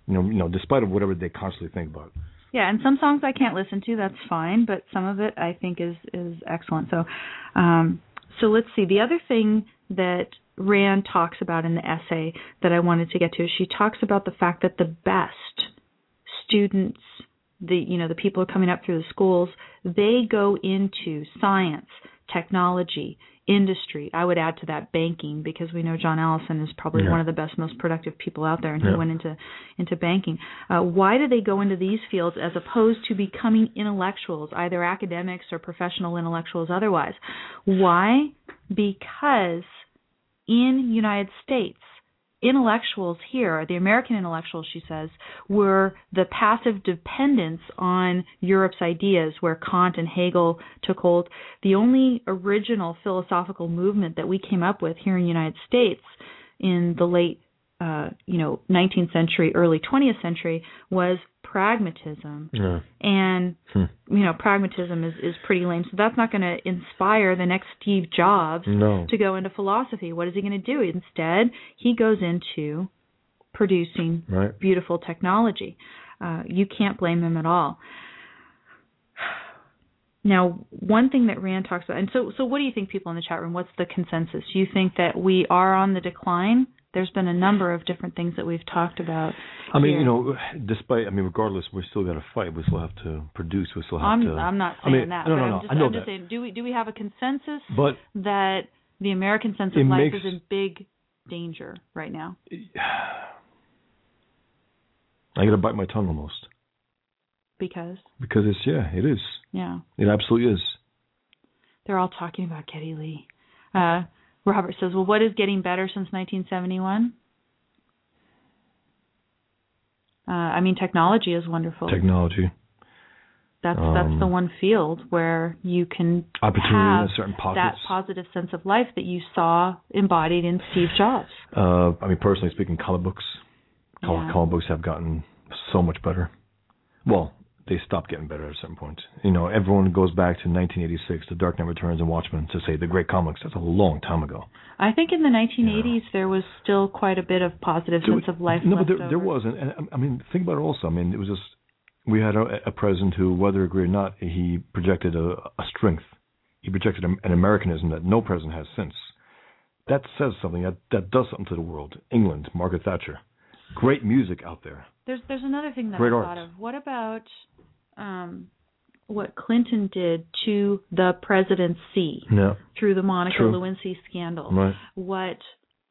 You know, you know, despite of whatever they constantly think about. Yeah, and some songs I can't listen to, that's fine, but some of it I think is is excellent. So, um, so let's see. The other thing that Rand talks about in the essay that I wanted to get to, she talks about the fact that the best students, the you know the people who are coming up through the schools, they go into science, technology, industry. I would add to that banking because we know John Allison is probably Yeah. one of the best, most productive people out there, and he went into into banking. Uh, why do they go into these fields as opposed to becoming intellectuals, either academics or professional intellectuals otherwise? Why? Because in United States, intellectuals here, the American intellectuals, she says, were the passive dependents on Europe's ideas, where Kant and Hegel took hold. The only original philosophical movement that we came up with here in the United States in the late, uh, you know, 19th century, early 20th century was pragmatism Yeah. and Hmm. you know pragmatism is is pretty lame so that's not going to inspire the next steve jobs No. to go into philosophy what is he going to do instead he goes into producing Right. beautiful technology uh, you can't blame him at all now one thing that rand talks about and so so what do you think people in the chat room what's the consensus do you think that we are on the decline there's been a number of different things that we've talked about I mean, here. you know, despite, I mean, regardless, we still got to fight. We still have to produce. We still have I'm to. I'm not I saying mean, that, no, but no, I'm no, just I know I'm just that. saying do we do we have a consensus But that the American sense of life makes- is in big danger right now? I got to bite my tongue almost Because because it's yeah, it is. yeah, It absolutely is. they're all talking about Geddy Lee. Uh Robert says, "Well, what is getting better since 1971?" Uh, I mean, technology is wonderful. Technology, that's that's um, the one field where you can have that positive sense of life that you saw embodied in Steve Jobs. Uh, I mean, personally speaking, comic books. Yeah. comic books have gotten so much better. Well, they stopped getting better at a certain point. You know, everyone goes back to 1986, The Dark Knight Returns, and Watchmen to say the great comics. That's a long time ago. I think in the 1980s there was still quite a bit of positive There sense of life No, but there, there was, and, and I mean, think about it also. I mean, it was just we had a, a president who, whether agree or not, he projected a, a strength. He projected a, an Americanism that no president has since. That says something. That that does something to the world. England, Margaret Thatcher, great music out there. There's there's another thing that Great I thought of. What about um, what Clinton did to the presidency Yeah, through the Monica True. Lewinsky scandal? right. What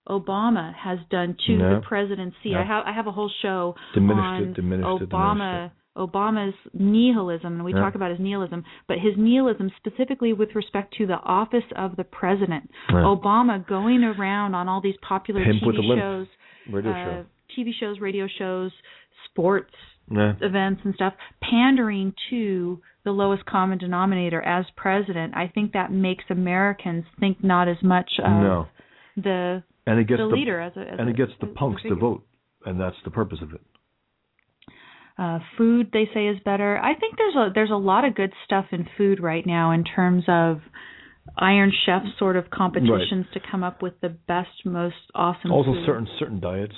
Obama has done to Yeah. the presidency. Yeah. I have I have a whole show Diminished on it, diminished it, Obama Obama's nihilism, and we Yeah. talk about his nihilism, but his nihilism specifically with respect to the office of the president. Right. Obama going around on all these popular TV shows, Radio uh, show. TV shows, radio shows, sports Yeah. events and stuff, pandering to the lowest common denominator as president. I think that makes Americans think not as much of No. the And it gets the the, leader as a as and it gets the punks to vote, and that's the purpose of it. Uh, food they say is better. I think there's a there's a lot of good stuff in food right now in terms of Iron Chef sort of competitions to come up with the best, most awesome. also food. certain certain diets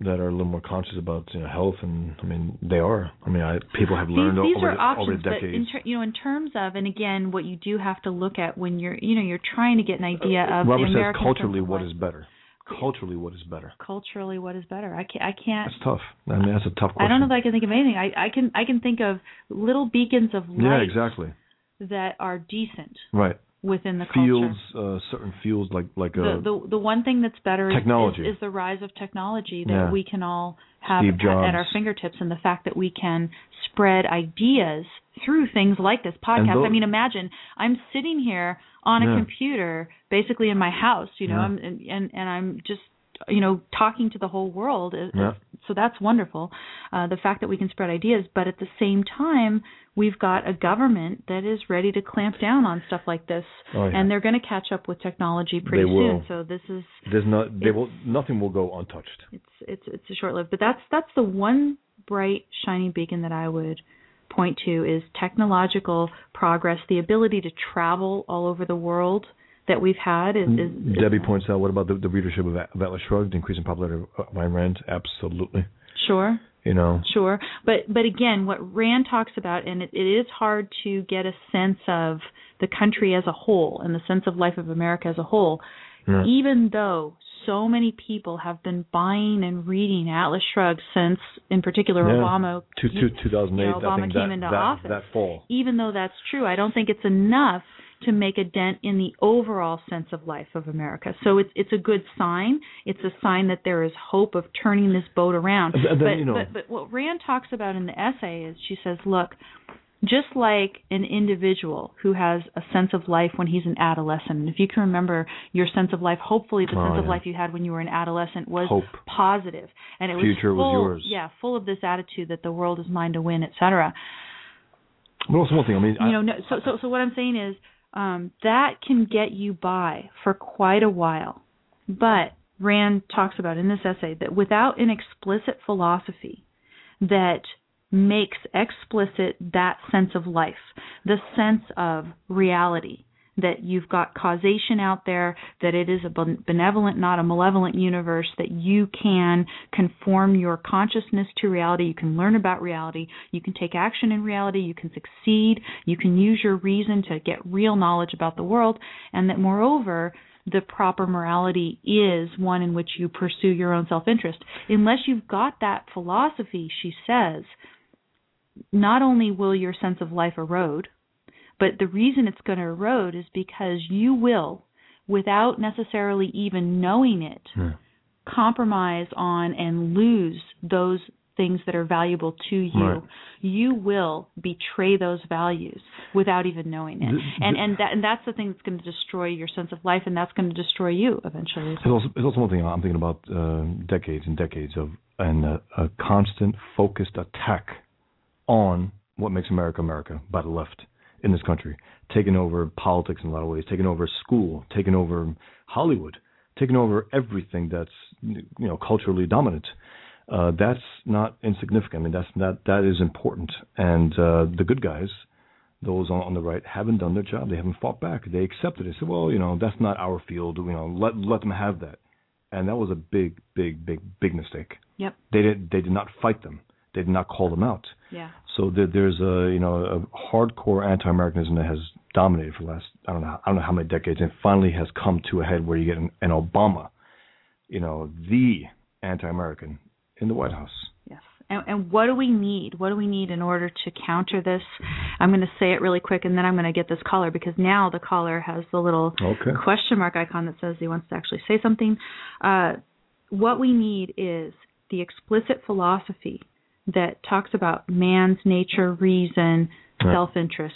that are a little more conscious about you know health and I mean they are I mean I people have these, learned these over are the, options, over the but in ter- you know, in terms of, and again, what you do have to look at when you're, you know, you're trying to get an idea uh, of Robert the says American culturally sense of what life. better culturally what is better culturally what is better. I can't. I can't. that's tough I mean that's a tough question I don't know if I can think of anything. I, I can. I can think of little beacons of light yeah exactly that are decent right within the fields culture. uh, certain fields like like uh, the, the the one thing that's better is, Technology. is, is the rise of technology that Yeah. we can all have at, at our fingertips, and the fact that we can spread ideas through things like this podcast. tho- I mean, imagine I'm sitting here on a Yeah. computer, basically in my house, you know, Yeah. And and I'm just you know talking to the whole world. Is- Yeah. So that's wonderful. Uh, the fact that we can spread ideas, but at the same time, we've got a government that is ready to clamp down on stuff like this, Oh, yeah. and they're going to catch up with technology pretty soon. So this is there's not they will nothing will go untouched it's it's it's a short lived, but that's that's the one bright shining beacon that I would point to is technological progress, the ability to travel all over the world that we've had is, is, is Debbie points out what about the, the readership of, of Atlas Shrugged increasing popularity of uh, Ayn Rand absolutely sure you know Sure, but but again, what Rand talks about, and it, it is hard to get a sense of the country as a whole and the sense of life of America as a whole, Yeah. even though so many people have been buying and reading Atlas Shrugged since, in particular, Yeah. Obama. Two, two, 2008 you know, Obama I think came that, into that, office. that fall Even though that's true, I don't think it's enough to make a dent in the overall sense of life of America. So it's it's a good sign. It's a sign that there is hope of turning this boat around. Then, but, you know- but but what Rand talks about in the essay is she says, look, just like an individual who has a sense of life when he's an adolescent, and if you can remember your sense of life, hopefully the Oh, sense of life you had when you were an adolescent was Hope. positive, and it was Future was full, yours. yeah, full of this attitude that the world is mine to win, etc. but also one thing I mean You I, know, no, so so so what I'm saying is um, that can get you by for quite a while, but Rand talks about in this essay that without an explicit philosophy that makes explicit that sense of life, the sense of reality, that you've got causation out there, that it is a benevolent, not a malevolent universe, that you can conform your consciousness to reality, you can learn about reality, you can take action in reality, you can succeed, you can use your reason to get real knowledge about the world, and that moreover, the proper morality is one in which you pursue your own self interest. Unless you've got that philosophy, she says, not only will your sense of life erode, but the reason it's going to erode is because you will, without necessarily even knowing it, Yeah. compromise on and lose those things that are valuable to you. Right. You will betray those values without even knowing it. Th- and and that and that's the thing that's going to destroy your sense of life and that's going to destroy you eventually. It's also, it's also one thing I'm thinking about uh, decades and decades of and uh, a constant focused attack on what makes America America by the left in this country, taking over politics in a lot of ways, taking over school, taking over Hollywood, taking over everything that's you know culturally dominant. uh, that's not insignificant. I mean, that's that that is important. And uh, the good guys, those on, on the right, haven't done their job. They haven't fought back. They accepted it. Said, well, you know, that's not our field. You know, let let them have that. And that was a big, big, big, big mistake. Yep. They did they did not fight them. They did not call them out. Yeah. So there, there's a you know a hardcore anti-Americanism that has dominated for the last I don't know I don't know how many decades, and finally has come to a head where you get an, an Obama, you know, the anti-American in the White House. Yes. And, and what do we need? What do we need in order to counter this? I'm going to say it really quick, and then I'm going to get this caller because now the caller has the little Okay. question mark icon that says he wants to actually say something. Uh, what we need is the explicit philosophy that talks about man's nature, reason, Right. self interest.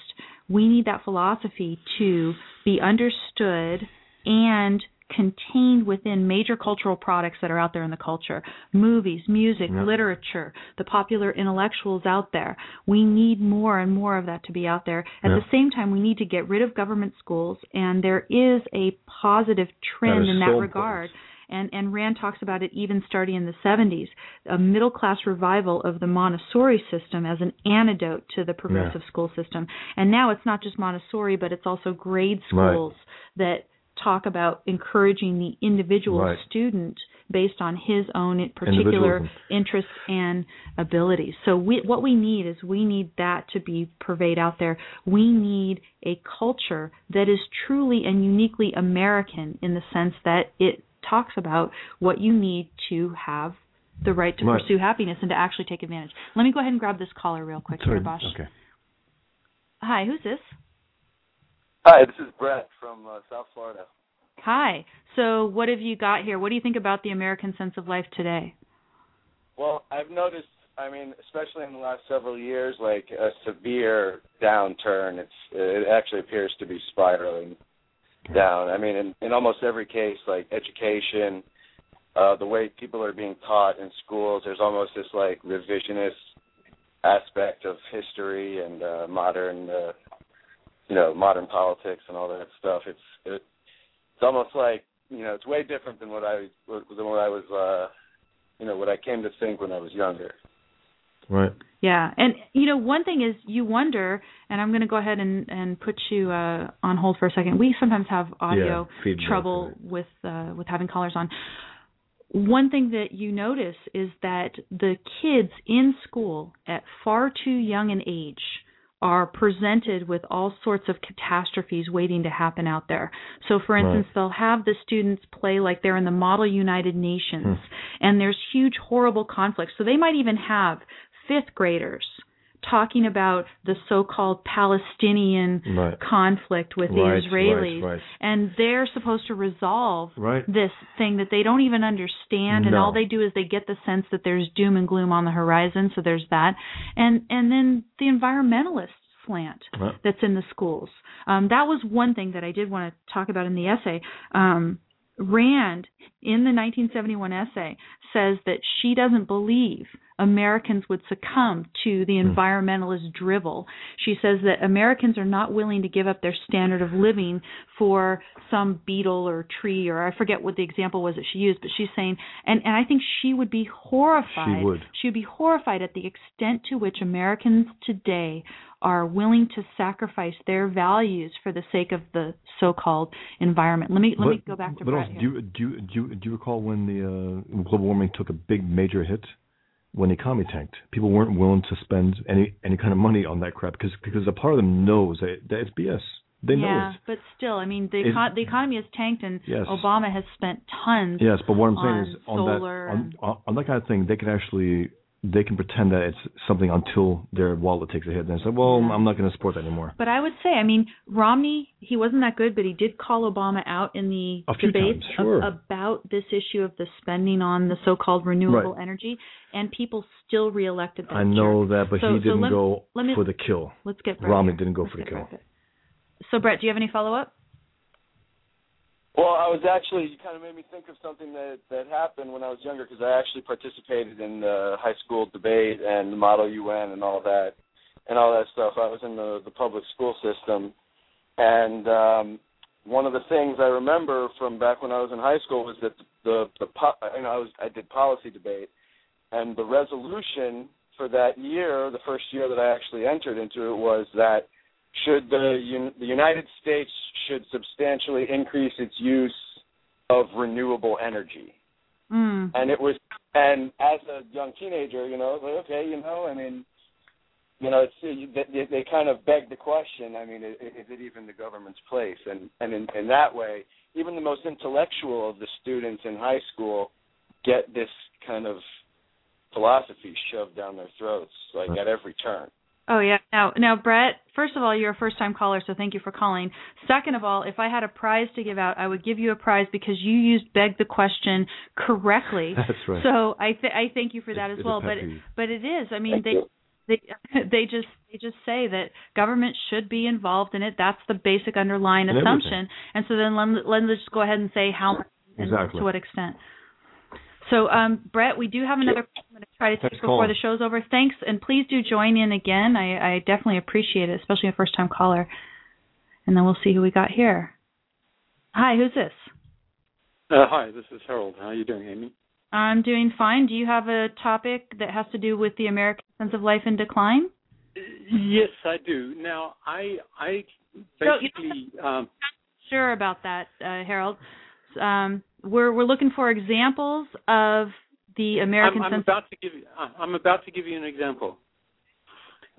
We need that philosophy to be understood and contained within major cultural products that are out there in the culture movies, music, Yeah. literature, the popular intellectuals out there. We need more and more of that to be out there. At Yeah. the same time, we need to get rid of government schools, and there is a positive trend That is in that so regard. And, and Rand talks about it even starting in the 70s, a middle class revival of the Montessori system as an antidote to the progressive school system. And now it's not just Montessori, but it's also grade Right. schools that talk about encouraging the individual Right. student based on his own particular interests and abilities. So we, what we need is we need that to be pervade out there. We need a culture that is truly and uniquely American in the sense that it talks about what you need to have the right to Right. pursue happiness and to actually take advantage. Let me go ahead and grab this caller real quick Sorry. here, Bosch. Okay. Hi, who's this? Hi, this is Brett from uh, South Florida. Hi. So, what have you got here? What do you think about the American sense of life today? Well, I've noticed, I mean, especially in the last several years, like a severe downturn. It's it actually appears to be spiraling down. I mean, in, in almost every case, like education, uh, the way people are being taught in schools, there's almost this like revisionist aspect of history and uh, modern, uh, you know, modern politics and all that stuff. It's it, it's almost like you know, it's way different than what I than what I was, uh, you know, what I came to think when I was younger. Right. Yeah, and you know, one thing is you wonder, and I'm going to go ahead and and put you uh, on hold for a second. We sometimes have audio Yeah, trouble right. with uh, with having callers on. One thing that you notice is that the kids in school at far too young an age are presented with all sorts of catastrophes waiting to happen out there. So, for Right. instance, they'll have the students play like they're in the Model United Nations, Hmm. and there's huge, horrible conflicts. So, they might even have fifth graders talking about the so-called Palestinian Right. conflict with Right, the Israelis, right, and they're supposed to resolve this thing that they don't even understand, and No. all they do is they get the sense that there's doom and gloom on the horizon. So there's that, and and then the environmentalist slant that's in the schools. Um, that was one thing that I did want to talk about in the essay. Um, Rand, in the 1971 essay, says that she doesn't believe Americans would succumb to the environmentalist drivel. She says that Americans are not willing to give up their standard of living for some beetle or tree, or I forget what the example was that she used, but she's saying, and, and I think she would be horrified. She would. She would be horrified at the extent to which Americans today are willing to sacrifice their values for the sake of the so-called environment. Let me let me go back to but Brett also, here. do you, do you, do you, do you recall when the uh, global warming took a big major hit? When the economy tanked, people weren't willing to spend any any kind of money on that crap because because a part of them knows that, that it's BS. They know yeah, it. but still, I mean, the It- econ- the economy has tanked, and Yes. Obama has spent tons. Yes, but what I'm saying is on that on, and- on, on that kind of thing, they can actually they can pretend that it's something until their wallet takes a hit, and they say, "Well, I'm not going to support that anymore." But I would say, I mean, Romney, he wasn't that good, but he did call Obama out in the debate sure. about this issue of the spending on the so-called renewable Right. energy, and people still reelected that. I know jerk. that, but So- he didn't let- go let me- for the kill. Let's get Brett Romney here. didn't go Let's for the kill. Brett. So, Brett, do you have any follow-up? Well, I was actually you kind of made me think of something that that happened when I was younger because I actually participated in the high school debate and the Model UN and all that and all that stuff. I was in the the public school system, and um, one of the things I remember from back when I was in high school was that the the, the you know I was I did policy debate, and the resolution for that year, the first year that I actually entered into it, was that should the the United States should substantially increase its use of renewable energy. Mm. And it was, and as a young teenager, you know, like, okay, you know, I mean, you know, it's they, they kind of beg the question. I mean, is, is it even the government's place? And and in, in that way, even the most intellectual of the students in high school get this kind of philosophy shoved down their throats, like at every turn. Oh yeah. Now, now, Brett. First of all, you're a first-time caller, so thank you for calling. Second of all, if I had a prize to give out, I would give you a prize because you used "beg the question" correctly. That's right. So I th- I thank you for that It's- as well. But peeve. but it is. I mean, Thank they you. they they just they just say that government should be involved in it. That's the basic underlying And assumption. And so then let, let, let's just go ahead and say how much and to what extent. So, um, Brett, we do have another call I'm going to try to Thanks take for before calling. the show's over. Thanks, and please do join in again. I, I definitely appreciate it, especially a first-time caller. And then we'll see who we got here. Hi, who's this? Uh, hi, this is Harold. How are you doing, Amy? I'm doing fine. Do you have a topic that has to do with the American sense of life in decline? Yes, I do. Now, I I So, you know- basically um, Sure about that, uh, Harold. Um, we're we're looking for examples of the American I'm, I'm about to give you I'm about to give you an example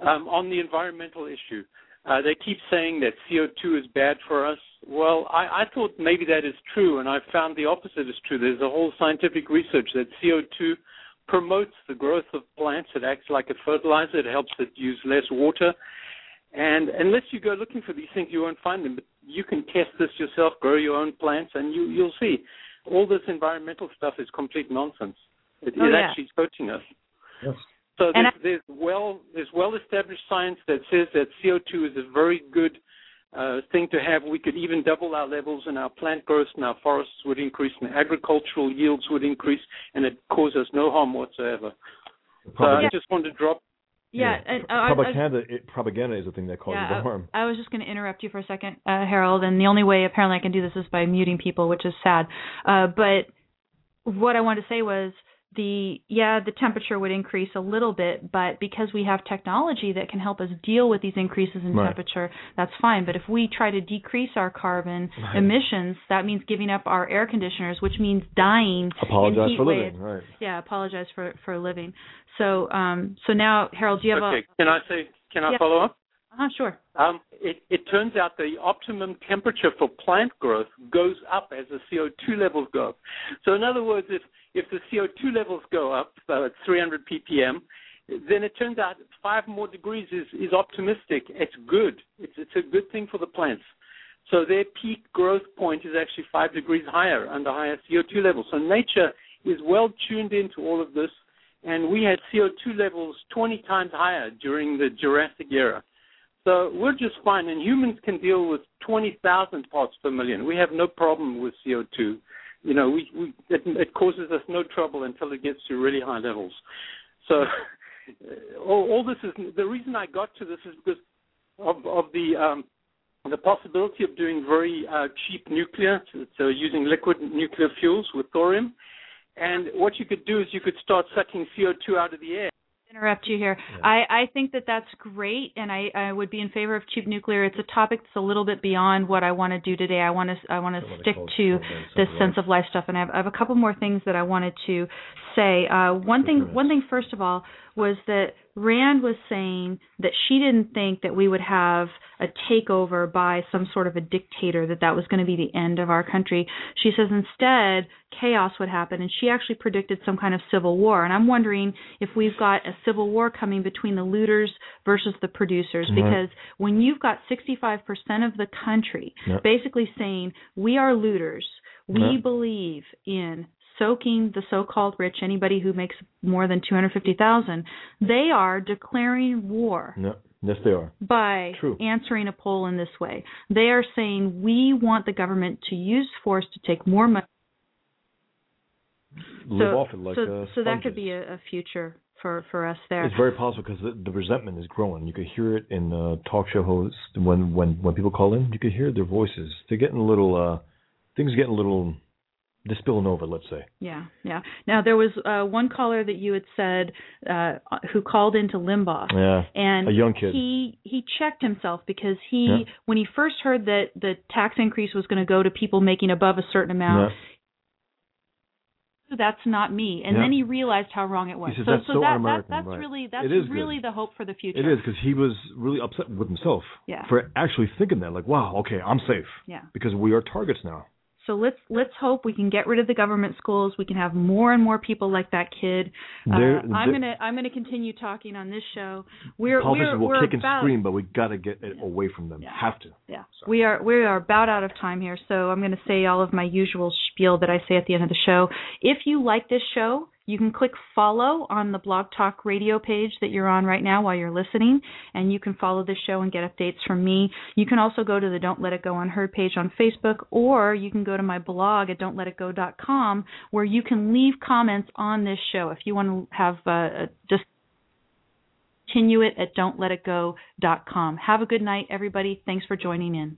um, on the environmental issue. Uh, they keep saying that CO2 is bad for us. Well, I, I thought maybe that is true, and I found the opposite is true. There's a whole scientific research that CO2 promotes the growth of plants. It acts like a fertilizer. It helps it use less water. And unless you go looking for these things, you won't find them. But you can test this yourself, grow your own plants, and you, you'll see. All this environmental stuff is complete nonsense. It, Oh, it yeah. actually is hurting us. Yes. So And there's, there's well there's well established science that says that CO2 is a very good uh, thing to have. We could even double our levels, and our plant growth and our forests would increase, and agricultural yields would increase, and it causes no harm whatsoever. So Propaganda, I just want to drop. Yeah, yeah. and, uh, I- I- propaganda, it, propaganda is the thing that causes yeah, the harm. I, I was just going to interrupt you for a second, uh, Harold, and the only way apparently I can do this is by muting people, which is sad. Uh, but what I wanted to say was the yeah, the temperature would increase a little bit, but because we have technology that can help us deal with these increases in Right. temperature, that's fine. But if we try to decrease our carbon Right. emissions, that means giving up our air conditioners, which means dying in Apologize heat for waves. living, right? Yeah, apologize for for living. So um so now Harold, do you have a Okay, can I say? Can I Yeah. follow up? Uh-huh, sure. Um, it, it turns out the optimum temperature for plant growth goes up as the CO2 levels go up. So, in other words, if, if the CO2 levels go up uh, at 300 ppm, then it turns out five more degrees is, is optimistic. It's good. It's, it's a good thing for the plants. So their peak growth point is actually five degrees higher under higher CO2 levels. So nature is well tuned into all of this, and we had CO2 levels 20 times higher during the Jurassic era. So we're just fine, and humans can deal with 20,000 parts per million. We have no problem with CO2. You know, we, we it, it causes us no trouble until it gets to really high levels. So all, all this is the reason I got to this is because of, of the um, the possibility of doing very uh, cheap nuclear, so using liquid nuclear fuels with thorium. And what you could do is you could start sucking CO2 out of the air. Interrupt you here. I, I think that that's great, and I, I would be in favor of cheap nuclear. It's a topic that's a little bit beyond what I want to do today. I want to I want to stick to this sense of sense of life stuff, and I have, I have a couple more things that I wanted to say. Uh, one thing one thing first of all was that Rand was saying that she didn't think that we would have a takeover by some sort of a dictator that that was going to be the end of our country. She says instead chaos would happen and she actually predicted some kind of civil war and I'm wondering if we've got a civil war coming between the looters versus the producers Right. because when you've got 65% of the country Yep. basically saying we are looters we Yep. believe in soaking the so-called rich anybody who makes more than 250,000 they are declaring war No, yes, they are. by True. answering a poll in this way. They are saying we want the government to use force to take more money. Live so, off it like so, uh, so that could be a, a future for for us there. It's very possible because the, the resentment is growing. You could hear it in uh, talk show hosts when when when people call in. You could hear their voices. They're getting a little. uh Things are getting a little they're spilling over. Let's say. Yeah, yeah. Now there was uh, one caller that you had said uh, who called into Limbaugh, Yeah. and A young kid. He he checked himself because he Yeah. when he first heard that the tax increase was going to go to people making above a certain amount. Yeah. That's not me, and Yeah. then he realized how wrong it was. Says, so, "That's so, so that, that that's right. really that's really good. the hope for the future. It is because he was really upset with himself Yeah. for actually thinking that, like, wow, okay, I'm safe Yeah. because we are targets now. So let's let's hope we can get rid of the government schools. We can have more and more people like that kid. Uh, They're- I'm gonna I'm gonna continue talking on this show. We're Politicians we're, will we're kick and scream, but we got to get it away from them. Yeah. Have to. Yeah, we are we are about out of time here, so I'm going to say all of my usual spiel that I say at the end of the show. If you like this show, you can click follow on the Blog Talk Radio page that you're on right now while you're listening, and you can follow this show and get updates from me. You can also go to the Don't Let It Go on Unheard page on Facebook, or you can go to my blog at don'tletitgo.com where you can leave comments on this show if you want to have uh, just continue it at don'tletitgo.com. Have a good night, everybody. Thanks for joining in.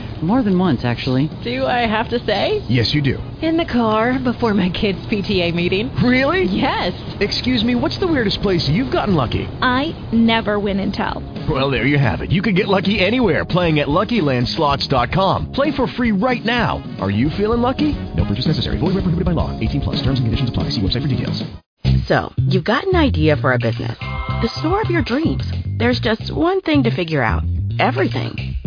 More than once, actually. Do I have to say? Yes, you do. In the car before my kids' PTA meeting. Really? Yes. Excuse me, what's the weirdest place you've gotten lucky? I never win and tell. Well, there you have it. You can get lucky anywhere playing at LuckyLandSlots.com. Play for free right now. Are you feeling lucky? No purchase necessary. Void where prohibited by law. 18 plus. Terms and conditions apply. See website for details. So, you've got an idea for a business. The store of your dreams. There's just one thing to figure out. Everything.